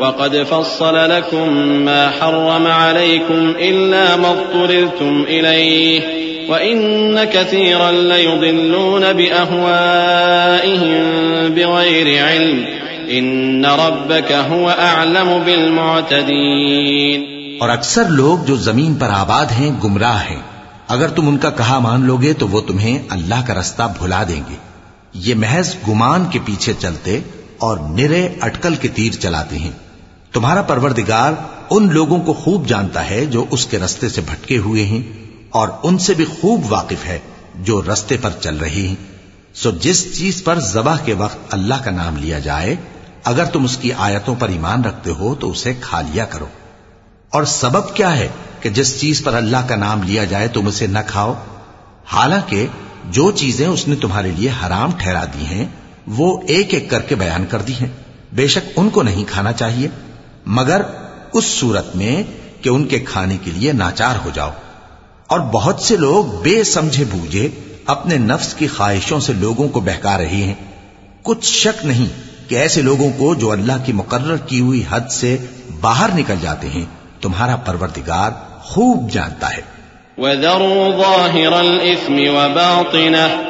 وقد فصل لكم ما حرم عليكم إلا ما اضطررتم إليه، وإن كثيرا ليضلون بأهوائهم بغير علم ان ربك هو اعلم بالمعتدين. اور اکثر لوگ جو زمین پر آباد ہیں گمراہ ہیں۔ اگر تم ان کا کہا مان لوگے تو وہ تمہیں اللہ کا رستہ بھلا دیں گے۔ یہ محض گمان کے پیچھے چلتے اور نرے اٹکل کے تیر چلاتے ہیں۔ تمہارا پروردگار ان لوگوں کو خوب جانتا ہے جو اس کے رستے سے بھٹکے ہوئے ہیں اور ان سے بھی خوب واقف ہے جو رستے پر چل رہی ہیں۔ سو جس چیز پر ذبح کے وقت اللہ کا نام لیا جائے، اگر تم اس کی آیتوں پر ایمان رکھتے ہو تو اسے کھا لیا کرو۔ اور سبب کیا ہے کہ جس چیز پر اللہ کا نام لیا جائے تم اسے نہ کھاؤ؟ حالانکہ جو چیزیں اس نے تمہارے لیے حرام ٹھہرا دی ہیں، وہ ایک ایک کر کے بیان کر دی ہیں۔ بے شک ان کو نہیں کھانا چاہیے۔ مگر اس صورت میں کہ ان کے کھانے کے لیے ناچار ہو جاؤ۔ اور بہت سے لوگ بے سمجھے بوجھے اپنے نفس کی خواہشوں سے لوگوں کو بہکا رہی ہیں۔ کچھ شک نہیں کہ ایسے لوگوں کو جو اللہ کی مقرر کی ہوئی حد سے باہر نکل جاتے ہیں۔ تمہارا پروردگار خوب جانتا ہے۔ وَذَرُوا ظَاهِرَ الْإِثْمِ وَبَاطِنَهُ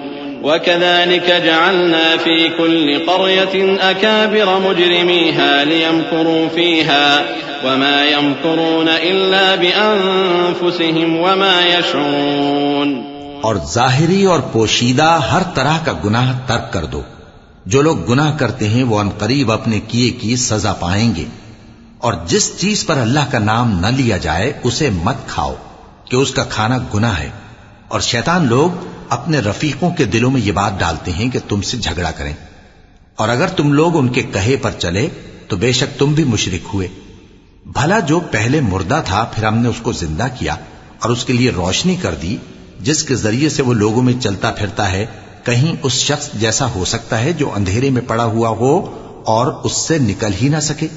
وكذلك جعلنا في كل قرية أكابر مجرميها ليمكروا فيها وما يمكرون إلا بأنفسهم وما يشعرون اور ظاہری اور پوشیدہ ہر طرح کا گناہ ترک کر دو۔ جو لوگ گناہ کرتے ہیں وہ انقریب اپنے کیے کی سزا پائیں گے۔ اور جس چیز پر اللہ کا نام نہ لیا جائے، اسے مت کھاؤ، کہ اس کا کھانا گناہ ہے۔ اور شیطان لوگ اپنے رفیقوں کے دلوں میں یہ بات ڈالتے ہیں کہ تم سے جھگڑا کریں۔ اور اگر تم لوگ ان کے کہے پر چلے، تو بے شک تم بھی مشرک ہوئے۔ بھلا جو پہلے مردہ تھا، پھر ہم نے اس کو زندہ کیا اور اس کے لیے روشنی کر دی، جس کے ذریعے سے وہ لوگوں میں چلتا پھرتا ہے۔ کہیں اس شخص جیسا ہو سکتا ہے جو اندھیرے میں پڑا ہوا ہو اور اس سے نکل ہی نہ سکے۔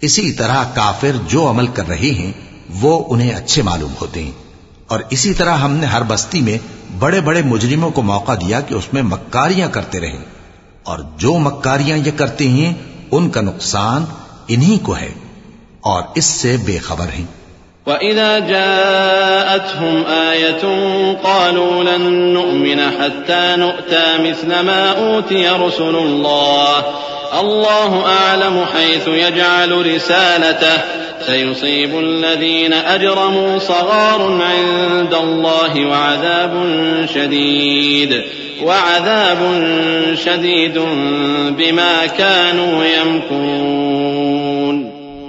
اسی طرح کافر جو عمل کر رہے ہیں، وہ انہیں اچھے معلوم ہوتے ہیں۔ اور اسی طرح ہم نے ہر بستی میں بڑے بڑے مجرموں کو موقع دیا کہ اس میں مکاریاں کرتے رہیں۔ اور جو مکاریاں یہ کرتے ہیں، ان کا نقصان انہی کو ہے۔ اور اس سے بے خبر ہیں۔ وَإِذَا جَاءَتْهُمْ آيَةٌ قَالُوا لَن نُّؤْمِنَ حَتَّى نُؤْتَىٰ مِثْلَ مَا أُوتِيَ رُسُلُ اللَّهِ، اللَّهُ أَعْلَمُ حَيْثُ يَجْعَلُ رِسَالَتَهُ سَيُصِيبُ الَّذِينَ أَجْرَمُوا صَغَارٌ عِندَ اللَّهِ وَعَذَابٌ شَدِيدٌ وَعَذَابٌ شَدِيدٌ بِمَا كَانُوا يَمْكُرُونَ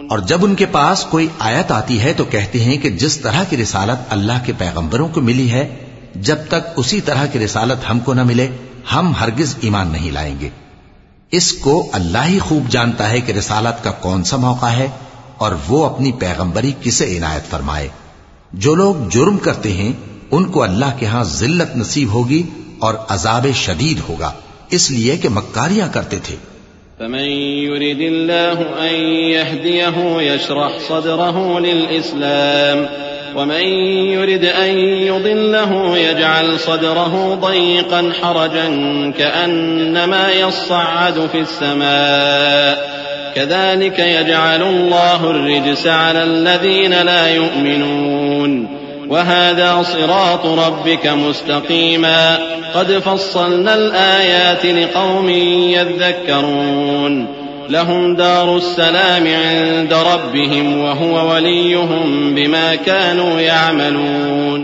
اور جب ان کے پاس کوئی آیت آتی ہے تو کہتے ہیں کہ جس طرح کی رسالت اللہ کے پیغمبروں کو ملی ہے، جب تک اسی طرح کی رسالت ہم کو نہ ملے، ہم ہرگز ایمان نہیں لائیں گے۔ اس کو اللہ ہی خوب جانتا ہے کہ رسالت کا کون سا موقع ہے۔ اور وہ اپنی پیغمبری کسے عنایت فرمائے؟ جو لوگ جرم کرتے ہیں، ان کو اللہ کے ہاں ذلت نصیب ہوگی اور عذاب شدید ہوگا۔ اس لیے کہ مکاریاں کرتے تھے۔ فمن يرد الله أن يهديه يشرح صدره للإسلام ومن يرد أن يضله يجعل صدره ضيقا حرجا كأنما يصعد في السماء كذلك يجعل الله الرجس على الذين لا يؤمنون. وهذا صراط ربك مستقيما. قد فصلنا الآيات لقوم يذكرون. لهم دار السلام عند ربهم وهو وليهم بما كانوا يعملون.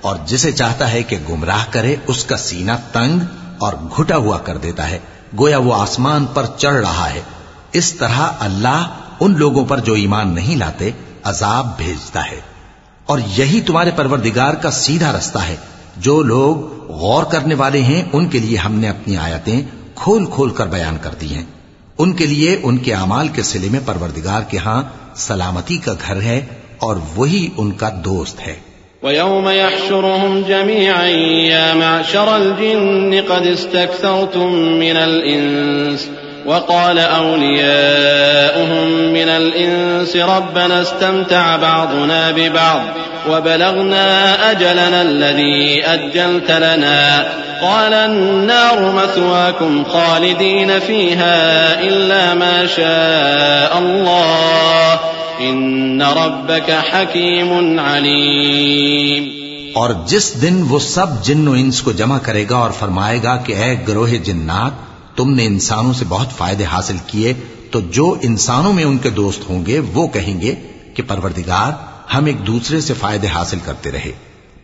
اور جسے چاہتا ہے کہ گمراہ کرے، اس کا سینہ تنگ اور گھٹا ہوا کر دیتا ہے۔ گویا وہ آسمان پر چڑھ رہا ہے۔ اس طرح اللہ ان لوگوں پر جو ایمان نہیں لاتے، عذاب بھیجتا ہے۔ اور یہی تمہارے پروردگار کا سیدھا رستہ ہے۔ جو لوگ غور کرنے والے ہیں، ان کے لیے ہم نے اپنی آیتیں کھول کھول کر بیان کر دی ہیں۔ ان کے لیے ان کے اعمال کے سلے میں پروردگار کے ہاں سلامتی کا گھر ہے اور وہی ان کا دوست ہے۔ ويوم يحشرهم جميعا يا معشر الجن قد استكثرتم من الإنس وقال أولياؤهم من الإنس ربنا استمتع بعضنا ببعض وبلغنا أجلنا الذي أجلت لنا. قال النار مثواكم خالدين فيها إلا ما شاء الله. إن ربك حكيم عليم اور جس دن وہ سب جن و انس کو جمع کرے گا اور فرمائے گا کہ اے گروہ جنات، تم نے انسانوں سے بہت فائدے حاصل کیے، تو جو انسانوں میں ان کے دوست ہوں گے، وہ کہیں گے کہ پروردگار ہم ایک دوسرے سے فائدے حاصل کرتے رہے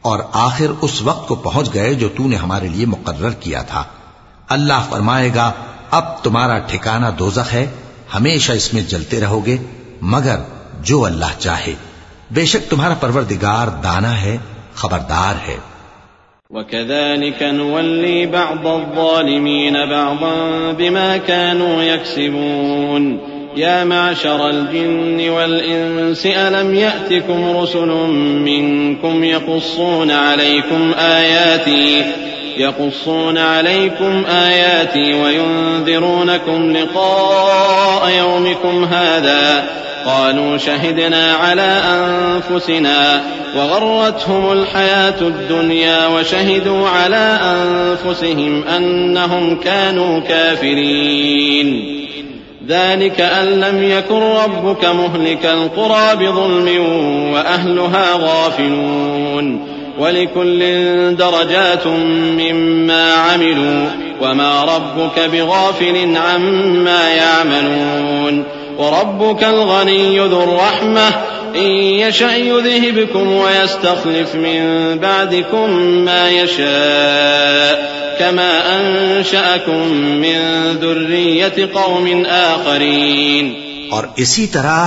اور آخر اس وقت کو پہنچ گئے جو تو نے ہمارے لیے مقرر کیا تھا۔ اللہ فرمائے گا، اب تمہارا ٹھکانہ دوزخ ہے، ہمیشہ اس میں جلتے رہو گے، مگر جو اللہ چاہے۔ بے شک تمہارا پروردگار دانا ہے، خبردار ہے۔ وكذلك نولي بعض الظالمين بعضا بما كانوا يكسبون۔ يا معشر الجن والإنس ألم يأتكم رسل منكم يقصون عليكم آياتي يقصون عليكم آياتي وينذرونكم لقاء يومكم هذا. قالوا شهدنا على أنفسنا وغرتهم الحياة الدنيا وشهدوا على أنفسهم أنهم كانوا كافرين. ذلك أن لم يكن ربك مهلك القرى بظلم وأهلها غافلون. ولكل درجات مما عملوا وما ربك بغافل عما يعملون وربك الغني ذو الرحمة إن يشأ يذهبكم ويستخلف من بعدكم ما يشاء كما أنشأكم من ذرية قوم آخرين اور اسی طرح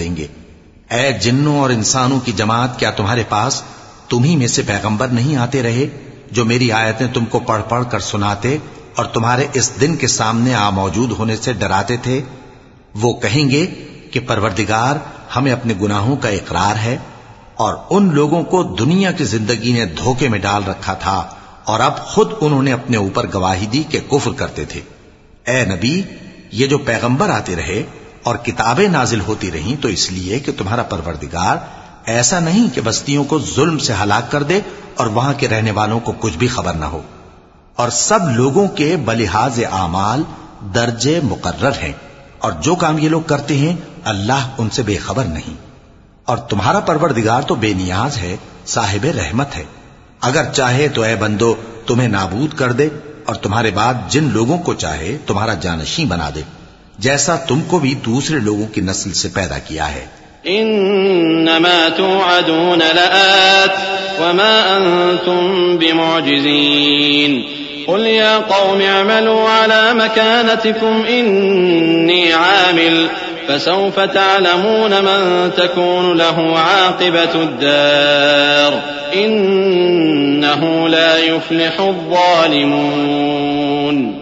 دیں گے۔ اے جنوں اور انسانوں کی جماعت، کیا تمہارے پاس تمہیں میں سے پیغمبر نہیں آتے رہے جو میری آیتیں تم کو پڑھ پڑھ کر سناتے اور تمہارے اس دن کے سامنے آ موجود ہونے سے ڈراتے تھے؟ وہ کہیں گے کہ پروردگار ہمیں اپنے گناہوں کا اقرار ہے اور ان لوگوں کو دنیا کی زندگی نے دھوکے میں ڈال رکھا تھا اور اب خود انہوں نے اپنے اوپر گواہی دی کہ کفر کرتے تھے۔ اے نبی، یہ جو پیغمبر آتے رہے اور کتابیں نازل ہوتی رہیں تو اس لیے کہ تمہارا پروردگار ایسا نہیں کہ بستیوں کو ظلم سے ہلاک کر دے اور وہاں کے رہنے والوں کو کچھ بھی خبر نہ ہو۔ اور سب لوگوں کے بلحاظ اعمال درجے مقرر ہیں اور جو کام یہ لوگ کرتے ہیں، اللہ ان سے بے خبر نہیں۔ اور تمہارا پروردگار تو بے نیاز ہے، صاحب رحمت ہے۔ اگر چاہے تو اے بندو، تمہیں نابود کر دے اور تمہارے بعد جن لوگوں کو چاہے تمہارا جانشین بنا دے۔ جیسا تم کو بھی دوسرے لوگوں کی نسل سے پیدا کیا ہے إنما توعدون لآت وما أنتم بمعجزين۔ قل يا قوم اعملوا على مكانتكم إني عامل فسوف تعلمون من تكون له عاقبة الدار۔ إنه لا يفلح الظالمون۔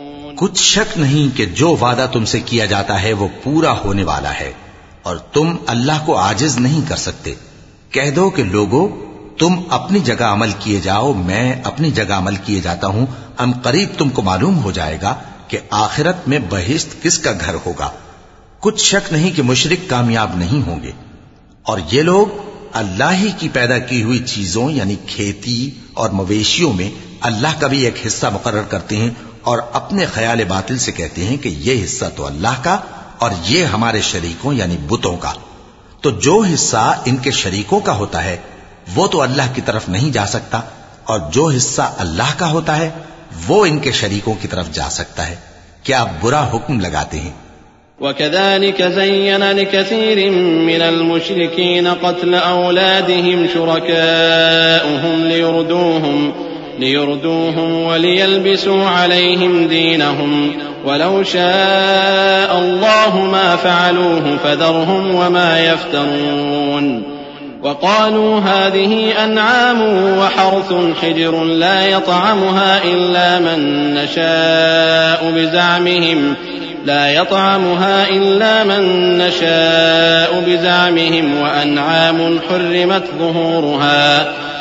کچھ شک نہیں کہ جو وعدہ تم سے کیا جاتا ہے وہ پورا ہونے والا ہے اور تم اللہ کو آجز نہیں کر سکتے۔ کہہ دو کہ لوگوں تم اپنی جگہ عمل کیے جاؤ، میں اپنی جگہ عمل کیے جاتا ہوں۔ ام قریب تم کو معلوم ہو جائے گا کہ آخرت میں بہشت کس کا گھر ہوگا۔ کچھ شک نہیں کہ مشرک کامیاب نہیں ہوں گے۔ اور یہ لوگ اللہ ہی کی پیدا کی ہوئی چیزوں یعنی کھیتی اور مویشیوں میں اللہ کا بھی ایک حصہ مقرر کرتے ہیں۔ اور اپنے خیال باطل سے کہتے ہیں کہ یہ حصہ تو اللہ کا اور یہ ہمارے شریکوں یعنی بتوں کا۔ تو جو حصہ ان کے شریکوں کا ہوتا ہے، وہ تو اللہ کی طرف نہیں جا سکتا، اور جو حصہ اللہ کا ہوتا ہے، وہ ان کے شریکوں کی طرف جا سکتا ہے۔ کیا برا حکم لگاتے ہیں؟ وكذلك زين لكثير من المشركين قتل أولادهم شركاؤهم ليردوهم ليردوهم وليلبسوا عليهم دينهم ولو شاء الله ما فعلوه فذرهم وما يفترون وقالوا هذه أنعام وحرث حجر لا يطعمها إلا من نشاء بزعمهم لا يطعمها إلا من نشاء بزعمهم وأنعام حرمت ظهورها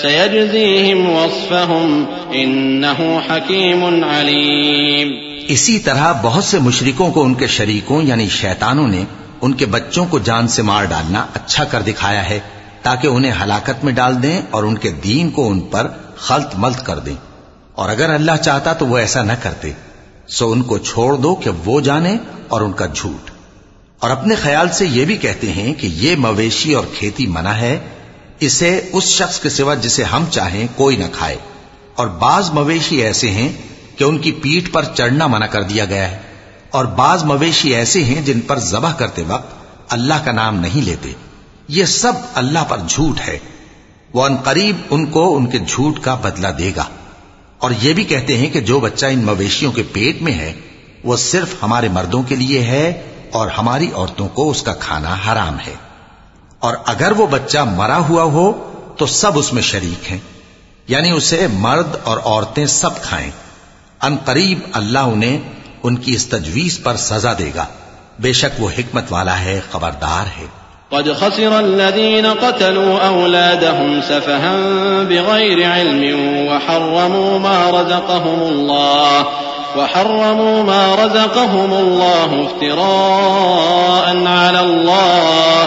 سيجزيهم وصفهم إنه حكيم عليم اسی طرح بہت سے مشرکوں کو ان کے شریکوں یعنی شیطانوں نے ان کے بچوں کو جان سے مار ڈالنا اچھا کر دکھایا ہے تاکہ انہیں ہلاکت میں ڈال دیں اور ان کے دین کو ان پر خلط ملت کر دیں۔ اور اگر اللہ چاہتا تو وہ ایسا نہ کرتے۔ سو ان کو چھوڑ دو کہ وہ جانے اور ان کا جھوٹ۔ اور اپنے خیال سے یہ بھی کہتے ہیں کہ یہ مویشی اور کھیتی منع ہے اسے اس شخص کے سوا جسے ہم چاہیں کوئی نہ کھائے۔ اور بعض مویشی ایسے ہیں کہ ان کی پیٹ پر چڑھنا منع کر دیا گیا ہے۔ اور بعض مویشی ایسے ہیں جن پر ذبح کرتے وقت اللہ کا نام نہیں لیتے۔ یہ سب اللہ پر جھوٹ ہے۔ وہ ان قریب ان کو ان کے جھوٹ کا بدلہ دے گا۔ اور یہ بھی کہتے ہیں کہ جو بچہ ان مویشیوں کے پیٹ میں ہے، وہ صرف ہمارے مردوں کے لیے ہے اور ہماری عورتوں کو اس کا کھانا حرام ہے۔ اور اگر وہ بچہ مرا ہوا ہو تو سب اس میں شریک ہیں یعنی اسے مرد اور عورتیں سب کھائیں۔ ان قریب اللہ انہیں ان کی اس تجویز پر سزا دے گا۔ بے شک وہ حکمت والا ہے، خبردار ہے۔ قد خسر الذين قتلوا أولادهم سفها بغير علم وحرموا ما رزقهم الله، وحرموا ما رزقهم الله افتراء على الله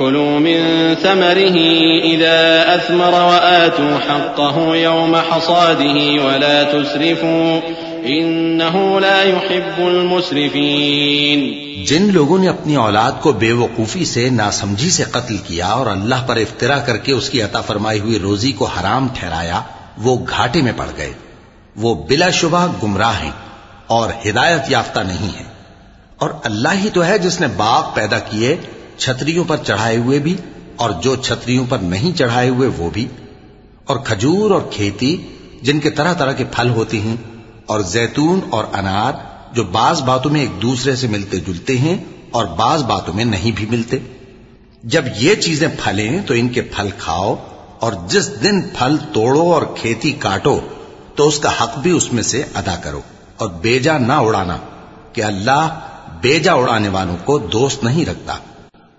كلوا من ثمره إذا أثمر وآتوا حقه يوم حصاده ولا تسرفوا إنه لا يحب المسرفين جن لوگوں نے اپنی اولاد کو بے وقوفی سے، ناسمجھی سے قتل کیا اور اللہ پر افطرا کر کے اس کی عطا فرمائی ہوئی روزی کو حرام ٹھہرایا، وہ گھاٹے میں پڑ گئے۔ وہ بلا شبہ گمراہ ہیں اور ہدایت یافتہ نہیں ہیں۔ اور اللہ ہی تو ہے جس نے باغ پیدا کیے چھتریوں پر چڑھائے ہوئے بھی اور جو چھتریوں پر نہیں چڑھائے ہوئے وہ بھی اور کھجور اور کھیتی جن کے طرح طرح کے پھل ہوتے ہیں اور زیتون اور انار جو بعض باتوں میں ایک دوسرے سے ملتے جلتے ہیں اور بعض باتوں میں نہیں بھی ملتے۔ جب یہ چیزیں پھلیں تو ان کے پھل کھاؤ اور جس دن پھل توڑو اور کھیتی کاٹو تو اس کا حق بھی اس میں سے ادا کرو اور بیجا نہ اڑانا کہ اللہ بیجا اڑانے والوں کو دوست نہیں رکھتا۔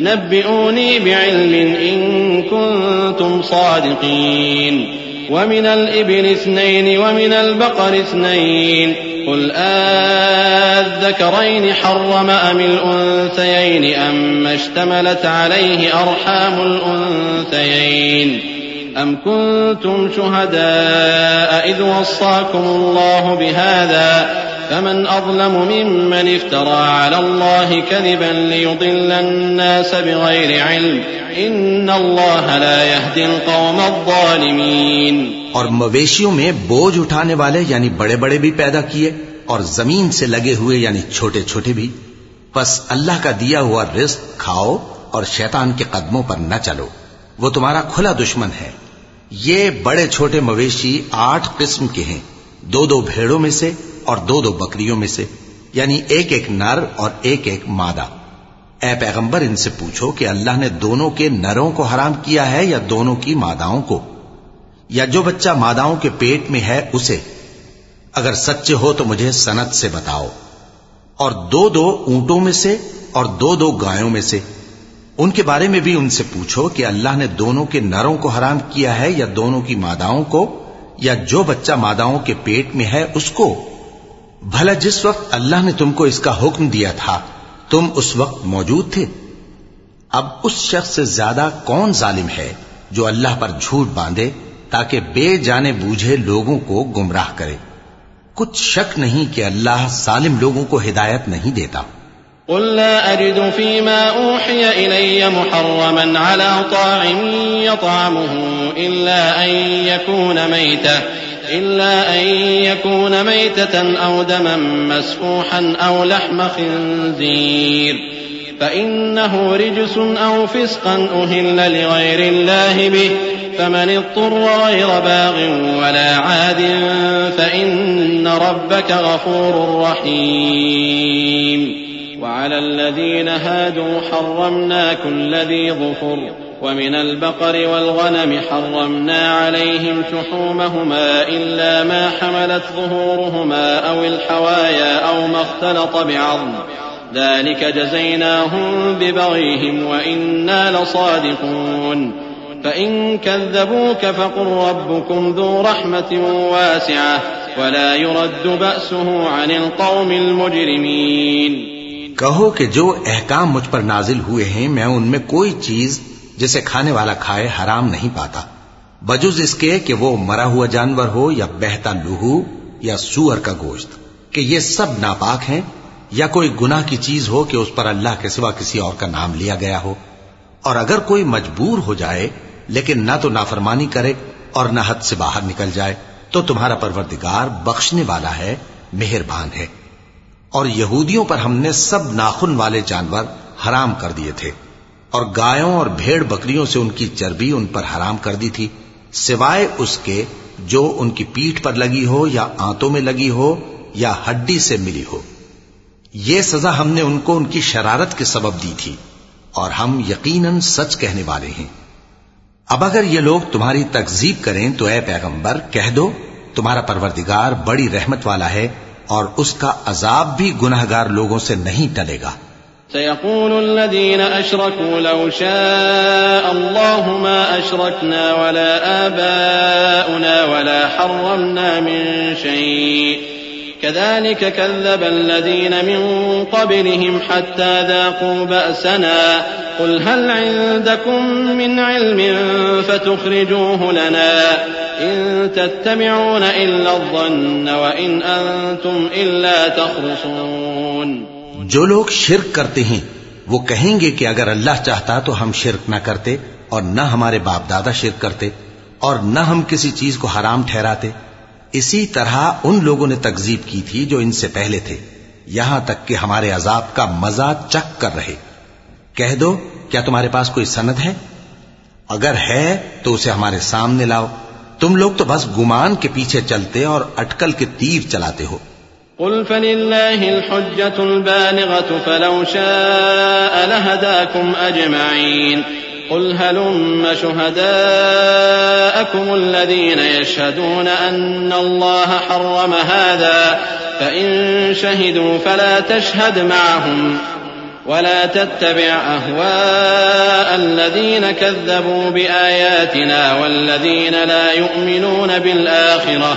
نبئوني بعلم إن كنتم صادقين. ومن الإبل اثنين ومن البقر اثنين. قل آذكرين حرم أم الأنثيين أم اشتملت عليه أرحام الأنثيين. أم كنتم شهداء إذ وصاكم الله بهذا فمن أظلم ممن افترى على الله كذبا ليضل الناس بغير علم إن الله لا يهدي القوم الظالمين اور مویشیوں میں بوجھ اٹھانے والے یعنی بڑے بڑے بھی پیدا کیے اور زمین سے لگے ہوئے یعنی چھوٹے چھوٹے بھی۔ بس اللہ کا دیا ہوا رزق کھاؤ اور شیطان کے قدموں پر نہ چلو۔ وہ تمہارا کھلا دشمن ہے۔ یہ بڑے چھوٹے مویشی آٹھ قسم کے ہیں۔ دو دو بھیڑوں میں سے اور دو دو بکریوں میں سے یعنی ایک ایک نر اور ایک ایک مادہ۔ اے پیغمبر، ان سے پوچھو کہ اللہ نے دونوں کے نروں کو حرام کیا ہے یا دونوں کی ماداؤں کو؟ یا جو بچہ ماداؤں کے پیٹ میں ہے، اسے۔ اگر سچے ہو تو مجھے سنت سے بتاؤ۔ اور دو دو اونٹوں میں سے اور دو دو گایوں میں سے۔ ان کے بارے میں بھی ان سے پوچھو کہ اللہ نے دونوں کے نروں کو حرام کیا ہے یا دونوں کی ماداؤں کو، یا جو بچہ ماداؤں کے پیٹ میں ہے، اس کو۔ بھلا جس وقت اللہ نے تم کو اس کا حکم دیا تھا، تم اس وقت موجود تھے۔ اب اس شخص سے زیادہ کون ظالم ہے جو اللہ پر جھوٹ باندھے تاکہ بے جانے بوجھے لوگوں کو گمراہ کرے؟ کچھ شک نہیں کہ اللہ ظالم لوگوں کو ہدایت نہیں دیتا۔ قل لا أجد فيما أوحي إلي محرما على طاعم يطعمه إلا أن يكون ميتة إلا أن يكون ميتة أو دما مسفوحا أو لحم خنزير. فإنه رجس أو فسقا أهل لغير الله به. فمن اضطر غير باغ ولا عاد فإن ربك غفور رحيم. وعلى الذين هادوا حرمنا كل ذي ظفر. ومن البقر والغنم حرمنا عليهم شحومهما إلا ما حملت ظهورهما أو الحوايا أو ما اختلط بعظم. ذلك جزيناهم ببغيهم وإنا لصادقون. فإن كذبوك فقل ربكم ذو رحمة واسعة ولا يرد بأسه عن القوم المجرمين. کہو کہ جو احکام مجھ پر نازل ہوئے ہیں میں ان میں کوئی چیز جسے کھانے والا کھائے حرام نہیں پاتا۔ بجز اس کے کہ وہ مرا ہوا جانور ہو یا بہتا لوہو یا سور کا گوشت۔ کہ یہ سب ناپاک ہیں یا کوئی گناہ کی چیز ہو کہ اس پر اللہ کے سوا کسی اور کا نام لیا گیا ہو۔ اور اگر کوئی مجبور ہو جائے، لیکن نہ تو نافرمانی کرے اور نہ حد سے باہر نکل جائے، تو تمہارا پروردگار بخشنے والا ہے، مہربان ہے۔ اور یہودیوں پر ہم نے سب ناخن والے جانور حرام کر دیے تھے۔ اور گایوں اور بھیڑ بکریوں سے ان کی چربی ان پر حرام کر دی تھی، سوائے اس کے جو ان کی پیٹھ پر لگی ہو یا آنتوں میں لگی ہو یا ہڈی سے ملی ہو۔ یہ سزا ہم نے ان کو ان کی شرارت کے سبب دی تھی، اور ہم یقیناً سچ کہنے والے ہیں۔ اب اگر یہ لوگ تمہاری تکزیب کریں تو اے پیغمبر، کہہ دو، تمہارا پروردگار بڑی رحمت والا ہے اور اس کا عذاب بھی گناہ گار لوگوں سے نہیں ٹلے گا۔ سيقول الذين أشركوا لو شاء الله ما أشركنا ولا آباؤنا ولا حرمنا من شيء. كذلك كذب الذين من قبلهم حتى ذاقوا بأسنا. قل هل عندكم من علم فتخرجوه لنا إن تتبعون إلا الظن وإن أنتم إلا تخرصون. جو لوگ شرک کرتے ہیں، وہ کہیں گے کہ اگر اللہ چاہتا تو ہم شرک نہ کرتے اور نہ ہمارے باپ دادا شرک کرتے اور نہ ہم کسی چیز کو حرام ٹھہراتے۔ اسی طرح ان لوگوں نے تکزیب کی تھی جو ان سے پہلے تھے، یہاں تک کہ ہمارے عذاب کا مزہ چک کر رہے۔ کہہ دو، کیا تمہارے پاس کوئی سند ہے؟ اگر ہے تو اسے ہمارے سامنے لاؤ۔ تم لوگ تو بس گمان کے پیچھے چلتے اور اٹکل کے تیر چلاتے ہو۔ قل فلله الحجة البالغة فلو شاء لهداكم أجمعين. قل هلم شهداءكم الذين يشهدون أن الله حرم هذا فإن شهدوا فلا تشهد معهم ولا تتبع أهواء الذين كذبوا بآياتنا والذين لا يؤمنون بالآخرة.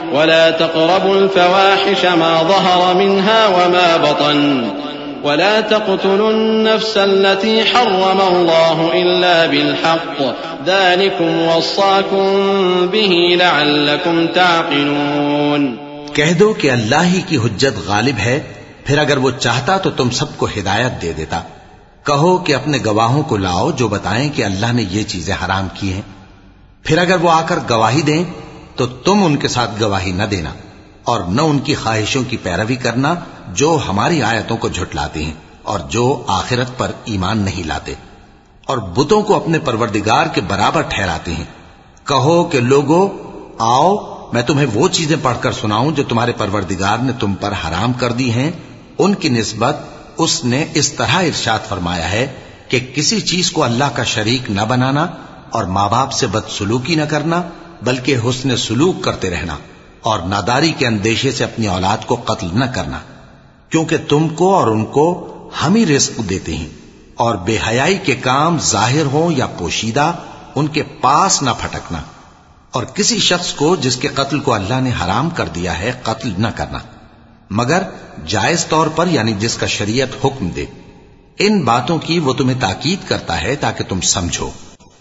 ولا تقربوا الفواحش ما ظهر منها وما بطن ولا تقتلوا النفس التي حرم الله إلا بالحق ذلكم وصاكم به لعلكم تعقلون کہہ دو کہ اللہ ہی کی حجت غالب ہے، پھر اگر وہ چاہتا تو تم سب کو ہدایت دے دیتا۔ کہو کہ اپنے گواہوں کو لاؤ جو بتائیں کہ اللہ نے یہ چیزیں حرام کی ہیں۔ پھر اگر وہ آ کر گواہی دیں تو تم ان کے ساتھ گواہی نہ دینا اور نہ ان کی خواہشوں کی پیروی کرنا جو ہماری آیتوں کو جھٹلاتے ہیں اور جو آخرت پر ایمان نہیں لاتے اور بتوں کو اپنے پروردگار کے برابر ٹھہراتے ہیں۔ کہو کہ لوگو، آؤ، میں تمہیں وہ چیزیں پڑھ کر سناؤں جو تمہارے پروردگار نے تم پر حرام کر دی ہیں۔ ان کی نسبت اس نے اس طرح ارشاد فرمایا ہے کہ کسی چیز کو اللہ کا شریک نہ بنانا اور ماں باپ سے بد سلوکی نہ کرنا بلکہ حسن سلوک کرتے رہنا اور ناداری کے اندیشے سے اپنی اولاد کو قتل نہ کرنا، کیونکہ تم کو اور ان کو ہم ہی رزق دیتے ہیں اور بے حیائی کے کام ظاہر ہوں یا پوشیدہ، ان کے پاس نہ پھٹکنا۔ اور کسی شخص کو جس کے قتل کو اللہ نے حرام کر دیا ہے، قتل نہ کرنا۔ مگر جائز طور پر یعنی جس کا شریعت حکم دے۔ ان باتوں کی وہ تمہیں تاکید کرتا ہے تاکہ تم سمجھو۔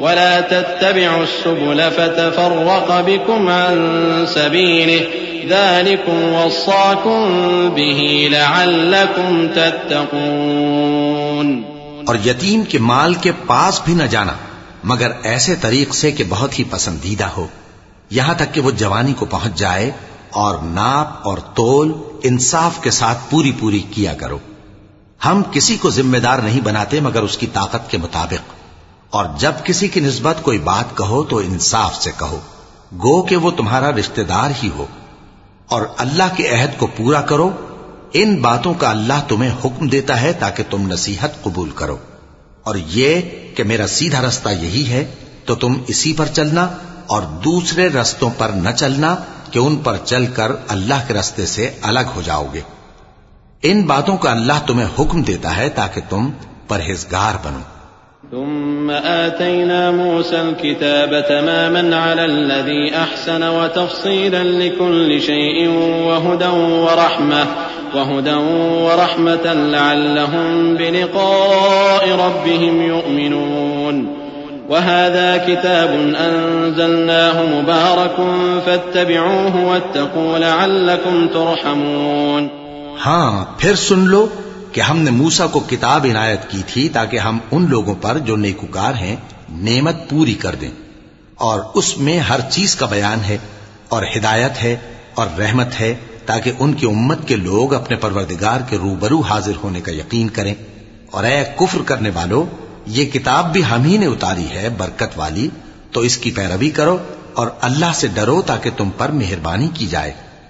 ولا تتبعوا السبل فتفرق بكم عن سبيله. ذلكم وصاكم به لعلكم تتقون. اور یتیم کے مال کے پاس بھی نہ جانا، مگر ایسے طریق سے کہ بہت ہی پسندیدہ ہو۔ یہاں تک کہ وہ جوانی کو پہنچ جائے اور ناپ اور تول انصاف کے ساتھ پوری پوری کیا کرو۔ ہم کسی کو ذمہ دار نہیں بناتے مگر اس کی طاقت کے مطابق۔ اور جب کسی کی نسبت کوئی بات کہو تو انصاف سے کہو، گو کہ وہ تمہارا رشتہ دار ہی ہو۔ اور اللہ کے عہد کو پورا کرو۔ ان باتوں کا اللہ تمہیں حکم دیتا ہے تاکہ تم نصیحت قبول کرو۔ اور یہ کہ میرا سیدھا رستہ یہی ہے، تو تم اسی پر چلنا اور دوسرے رستوں پر نہ چلنا کہ ان پر چل کر اللہ کے رستے سے الگ ہو جاؤ گے۔ ان باتوں کا اللہ تمہیں حکم دیتا ہے تاکہ تم پرہیزگار بنو۔ ثم آتينا موسى الكتاب تماما على الذي أحسن وتفصيلا لكل شيء وهدى ورحمة وهدى ورحمة لعلهم بلقاء ربهم يؤمنون. وهذا كتاب أنزلناه مبارك فاتبعوه واتقوا لعلكم ترحمون. ہاں پھر سن لو کہ ہم نے موسا کو کتاب عنایت کی تھی تاکہ ہم ان لوگوں پر جو نیکوکار ہیں، نعمت پوری کر دیں۔ اور اس میں ہر چیز کا بیان ہے، اور ہدایت ہے، اور رحمت ہے، تاکہ ان کی امت کے لوگ اپنے پروردگار کے روبرو حاضر ہونے کا یقین کریں۔ اور اے کفر کرنے والو، یہ کتاب بھی ہم ہی نے اتاری ہے، برکت والی۔ تو اس کی پیروی کرو اور اللہ سے ڈرو تاکہ تم پر مہربانی کی جائے۔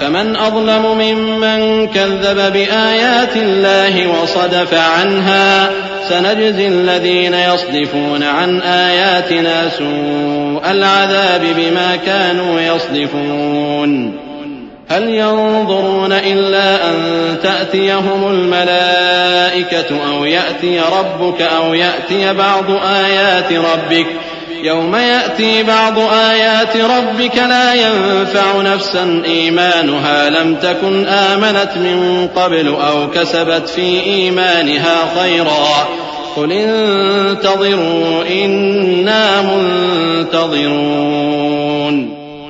فمن أظلم ممن كذب بآيات الله وصدف عنها سنجزي الذين يصدفون عن آياتنا سوء العذاب بما كانوا يصدفون. هل ينظرون إلا أن تأتيهم الملائكة أو يأتي ربك أو يأتي بعض آيات ربك ۖ يوم يأتي بعض آيات ربك لا ينفع نفسا إيمانها لم تكن آمنت من قبل أو كسبت في إيمانها خيرا قل انتظروا إنا منتظرون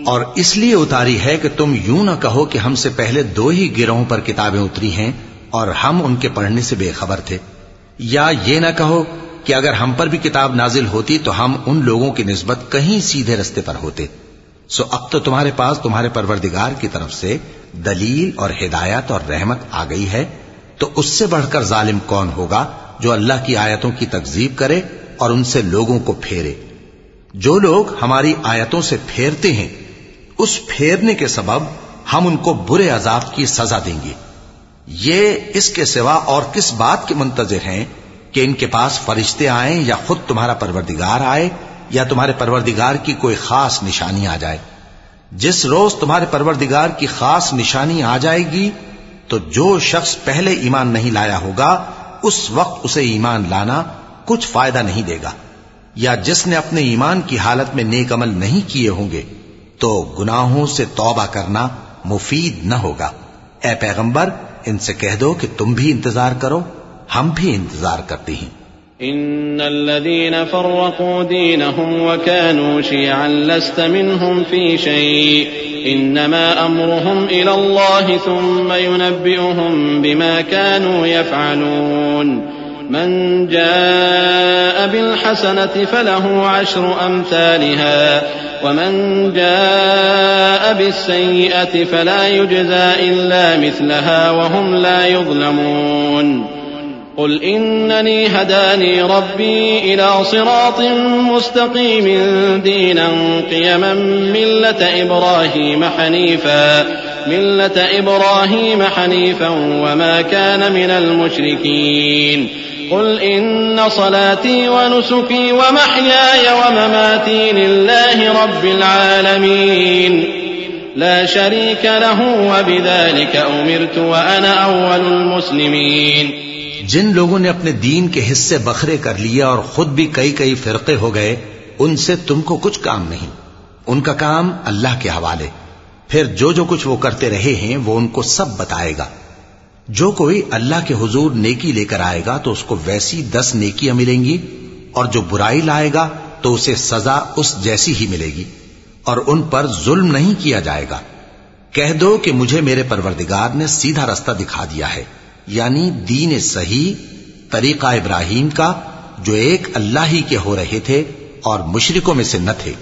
اور اس لیے اتاری ہے کہ تم یوں نہ کہو کہ ہم سے پہلے دو ہی گروہوں پر کتابیں اتری ہیں اور ہم ان کے پڑھنے سے بے خبر تھے یا یہ نہ کہو کہ اگر ہم پر بھی کتاب نازل ہوتی تو ہم ان لوگوں کی نسبت کہیں سیدھے رستے پر ہوتے۔ سو اب تو تمہارے پاس تمہارے پروردگار کی طرف سے دلیل اور ہدایت اور رحمت آ گئی ہے۔ تو اس سے بڑھ کر ظالم کون ہوگا جو اللہ کی آیتوں کی تکزیب کرے اور ان سے لوگوں کو پھیرے؟ جو لوگ ہماری آیتوں سے پھیرتے ہیں، اس پھیرنے کے سبب ہم ان کو برے عذاب کی سزا دیں گے۔ یہ اس کے سوا اور کس بات کے منتظر ہیں کہ ان کے پاس فرشتے آئیں یا خود تمہارا پروردگار آئے یا تمہارے پروردگار کی کوئی خاص نشانی آ جائے۔ جس روز تمہارے پروردگار کی خاص نشانی آ جائے گی، تو جو شخص پہلے ایمان نہیں لایا ہوگا، اس وقت اسے ایمان لانا کچھ فائدہ نہیں دے گا۔ یا جس نے اپنے ایمان کی حالت میں نیک عمل نہیں کیے ہوں گے، تو گناہوں سے توبہ کرنا مفید نہ ہوگا۔ اے پیغمبر، ان سے کہہ دو کہ تم بھی انتظار کرو۔ ہم بھی انتظار کرتے ہیں إن الذين فرقوا دينهم وكانوا شيعا لست منهم في شيء إنما أمرهم إلى الله ثم ينبئهم بما كانوا يفعلون من جاء بالحسنة فله عشر أمثالها ومن جاء بالسيئة فلا يجزى إلا مثلها وهم لا يظلمون قل إنني هداني ربي إلى صراط مستقيم دينا قيما ملة إبراهيم حنيفا ملة إبراهيم حنيفا وما كان من المشركين قل إن صلاتي ونسكي ومحياي ومماتي لله رب العالمين لا شريك له وبذلك أمرت وأنا أول المسلمين جن لوگوں نے اپنے دین کے حصے بکھرے کر لیا اور خود بھی کئی کئی فرقے ہو گئے، ان سے تم کو کچھ کام نہیں۔ ان کا کام اللہ کے حوالے۔ پھر جو جو کچھ وہ کرتے رہے ہیں، وہ ان کو سب بتائے گا۔ جو کوئی اللہ کے حضور نیکی لے کر آئے گا، تو اس کو ویسی دس نیکیاں ملیں گی، اور جو برائی لائے گا، تو اسے سزا اس جیسی ہی ملے گی۔ اور ان پر ظلم نہیں کیا جائے گا۔ کہہ دو کہ مجھے میرے پروردگار نے سیدھا رستہ دکھا دیا ہے۔ یعنی دین صحیح، طریقہ ابراہیم کا، جو ایک اللہ ہی کے ہو رہے تھے اور مشرکوں میں سے نہ تھے۔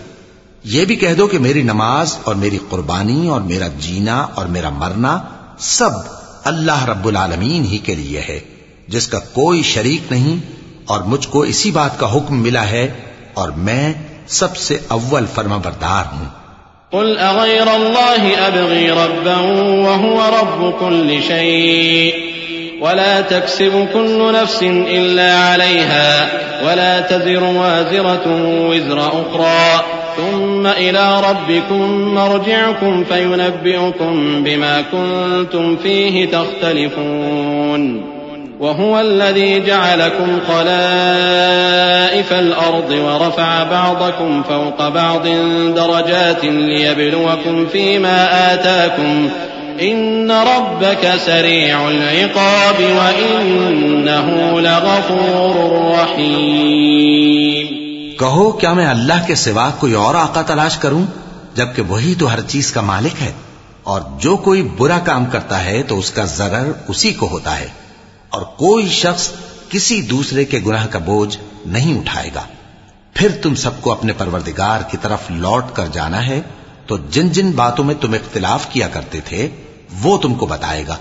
یہ بھی کہہ دو کہ میری نماز اور میری قربانی اور میرا جینا اور میرا مرنا سب اللہ رب العالمین ہی کے لیے ہے، جس کا کوئی شریک نہیں اور مجھ کو اسی بات کا حکم ملا ہے اور میں سب سے اول فرما بردار ہوں۔ قل أغير الله أبغي ربا وهو رب كل شيء ولا تكسب كل نفس إلا عليها ولا تزر وازرة وزر أخرى. ثم إلى ربكم مرجعكم فينبئكم بما كنتم فيه تختلفون. وهو الذي جعلكم خلائف الأرض ورفع بعضكم فوق بعض درجات ليبلوكم فيما آتاكم إن ربك سريع العقاب وإنه لغفور رحيم. کہو، کیا میں اللہ کے سوا کوئی اور آقا تلاش کروں؟ جبکہ وہی تو ہر چیز کا مالک ہے۔ اور جو کوئی برا کام کرتا ہے تو اس کا ضرر اسی کو ہوتا ہے۔ اور کوئی شخص کسی دوسرے کے گناہ کا بوجھ نہیں اٹھائے گا۔ پھر تم سب کو اپنے پروردگار کی طرف لوٹ کر جانا ہے۔ تو جن جن باتوں میں تم اختلاف کیا کرتے تھے وہ تم کو بتائے گا۔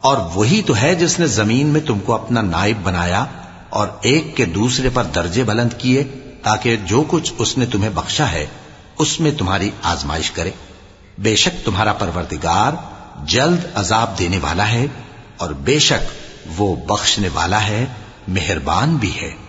اور وہی تو ہے جس نے زمین میں تم کو اپنا نائب بنایا اور ایک کے دوسرے پر درجے بلند کیے تاکہ جو کچھ اس نے تمہیں بخشا ہے، اس میں تمہاری آزمائش کرے۔ بے شک تمہارا پروردگار جلد عذاب دینے والا ہے اور بے شک وہ بخشنے والا ہے، مہربان بھی ہے۔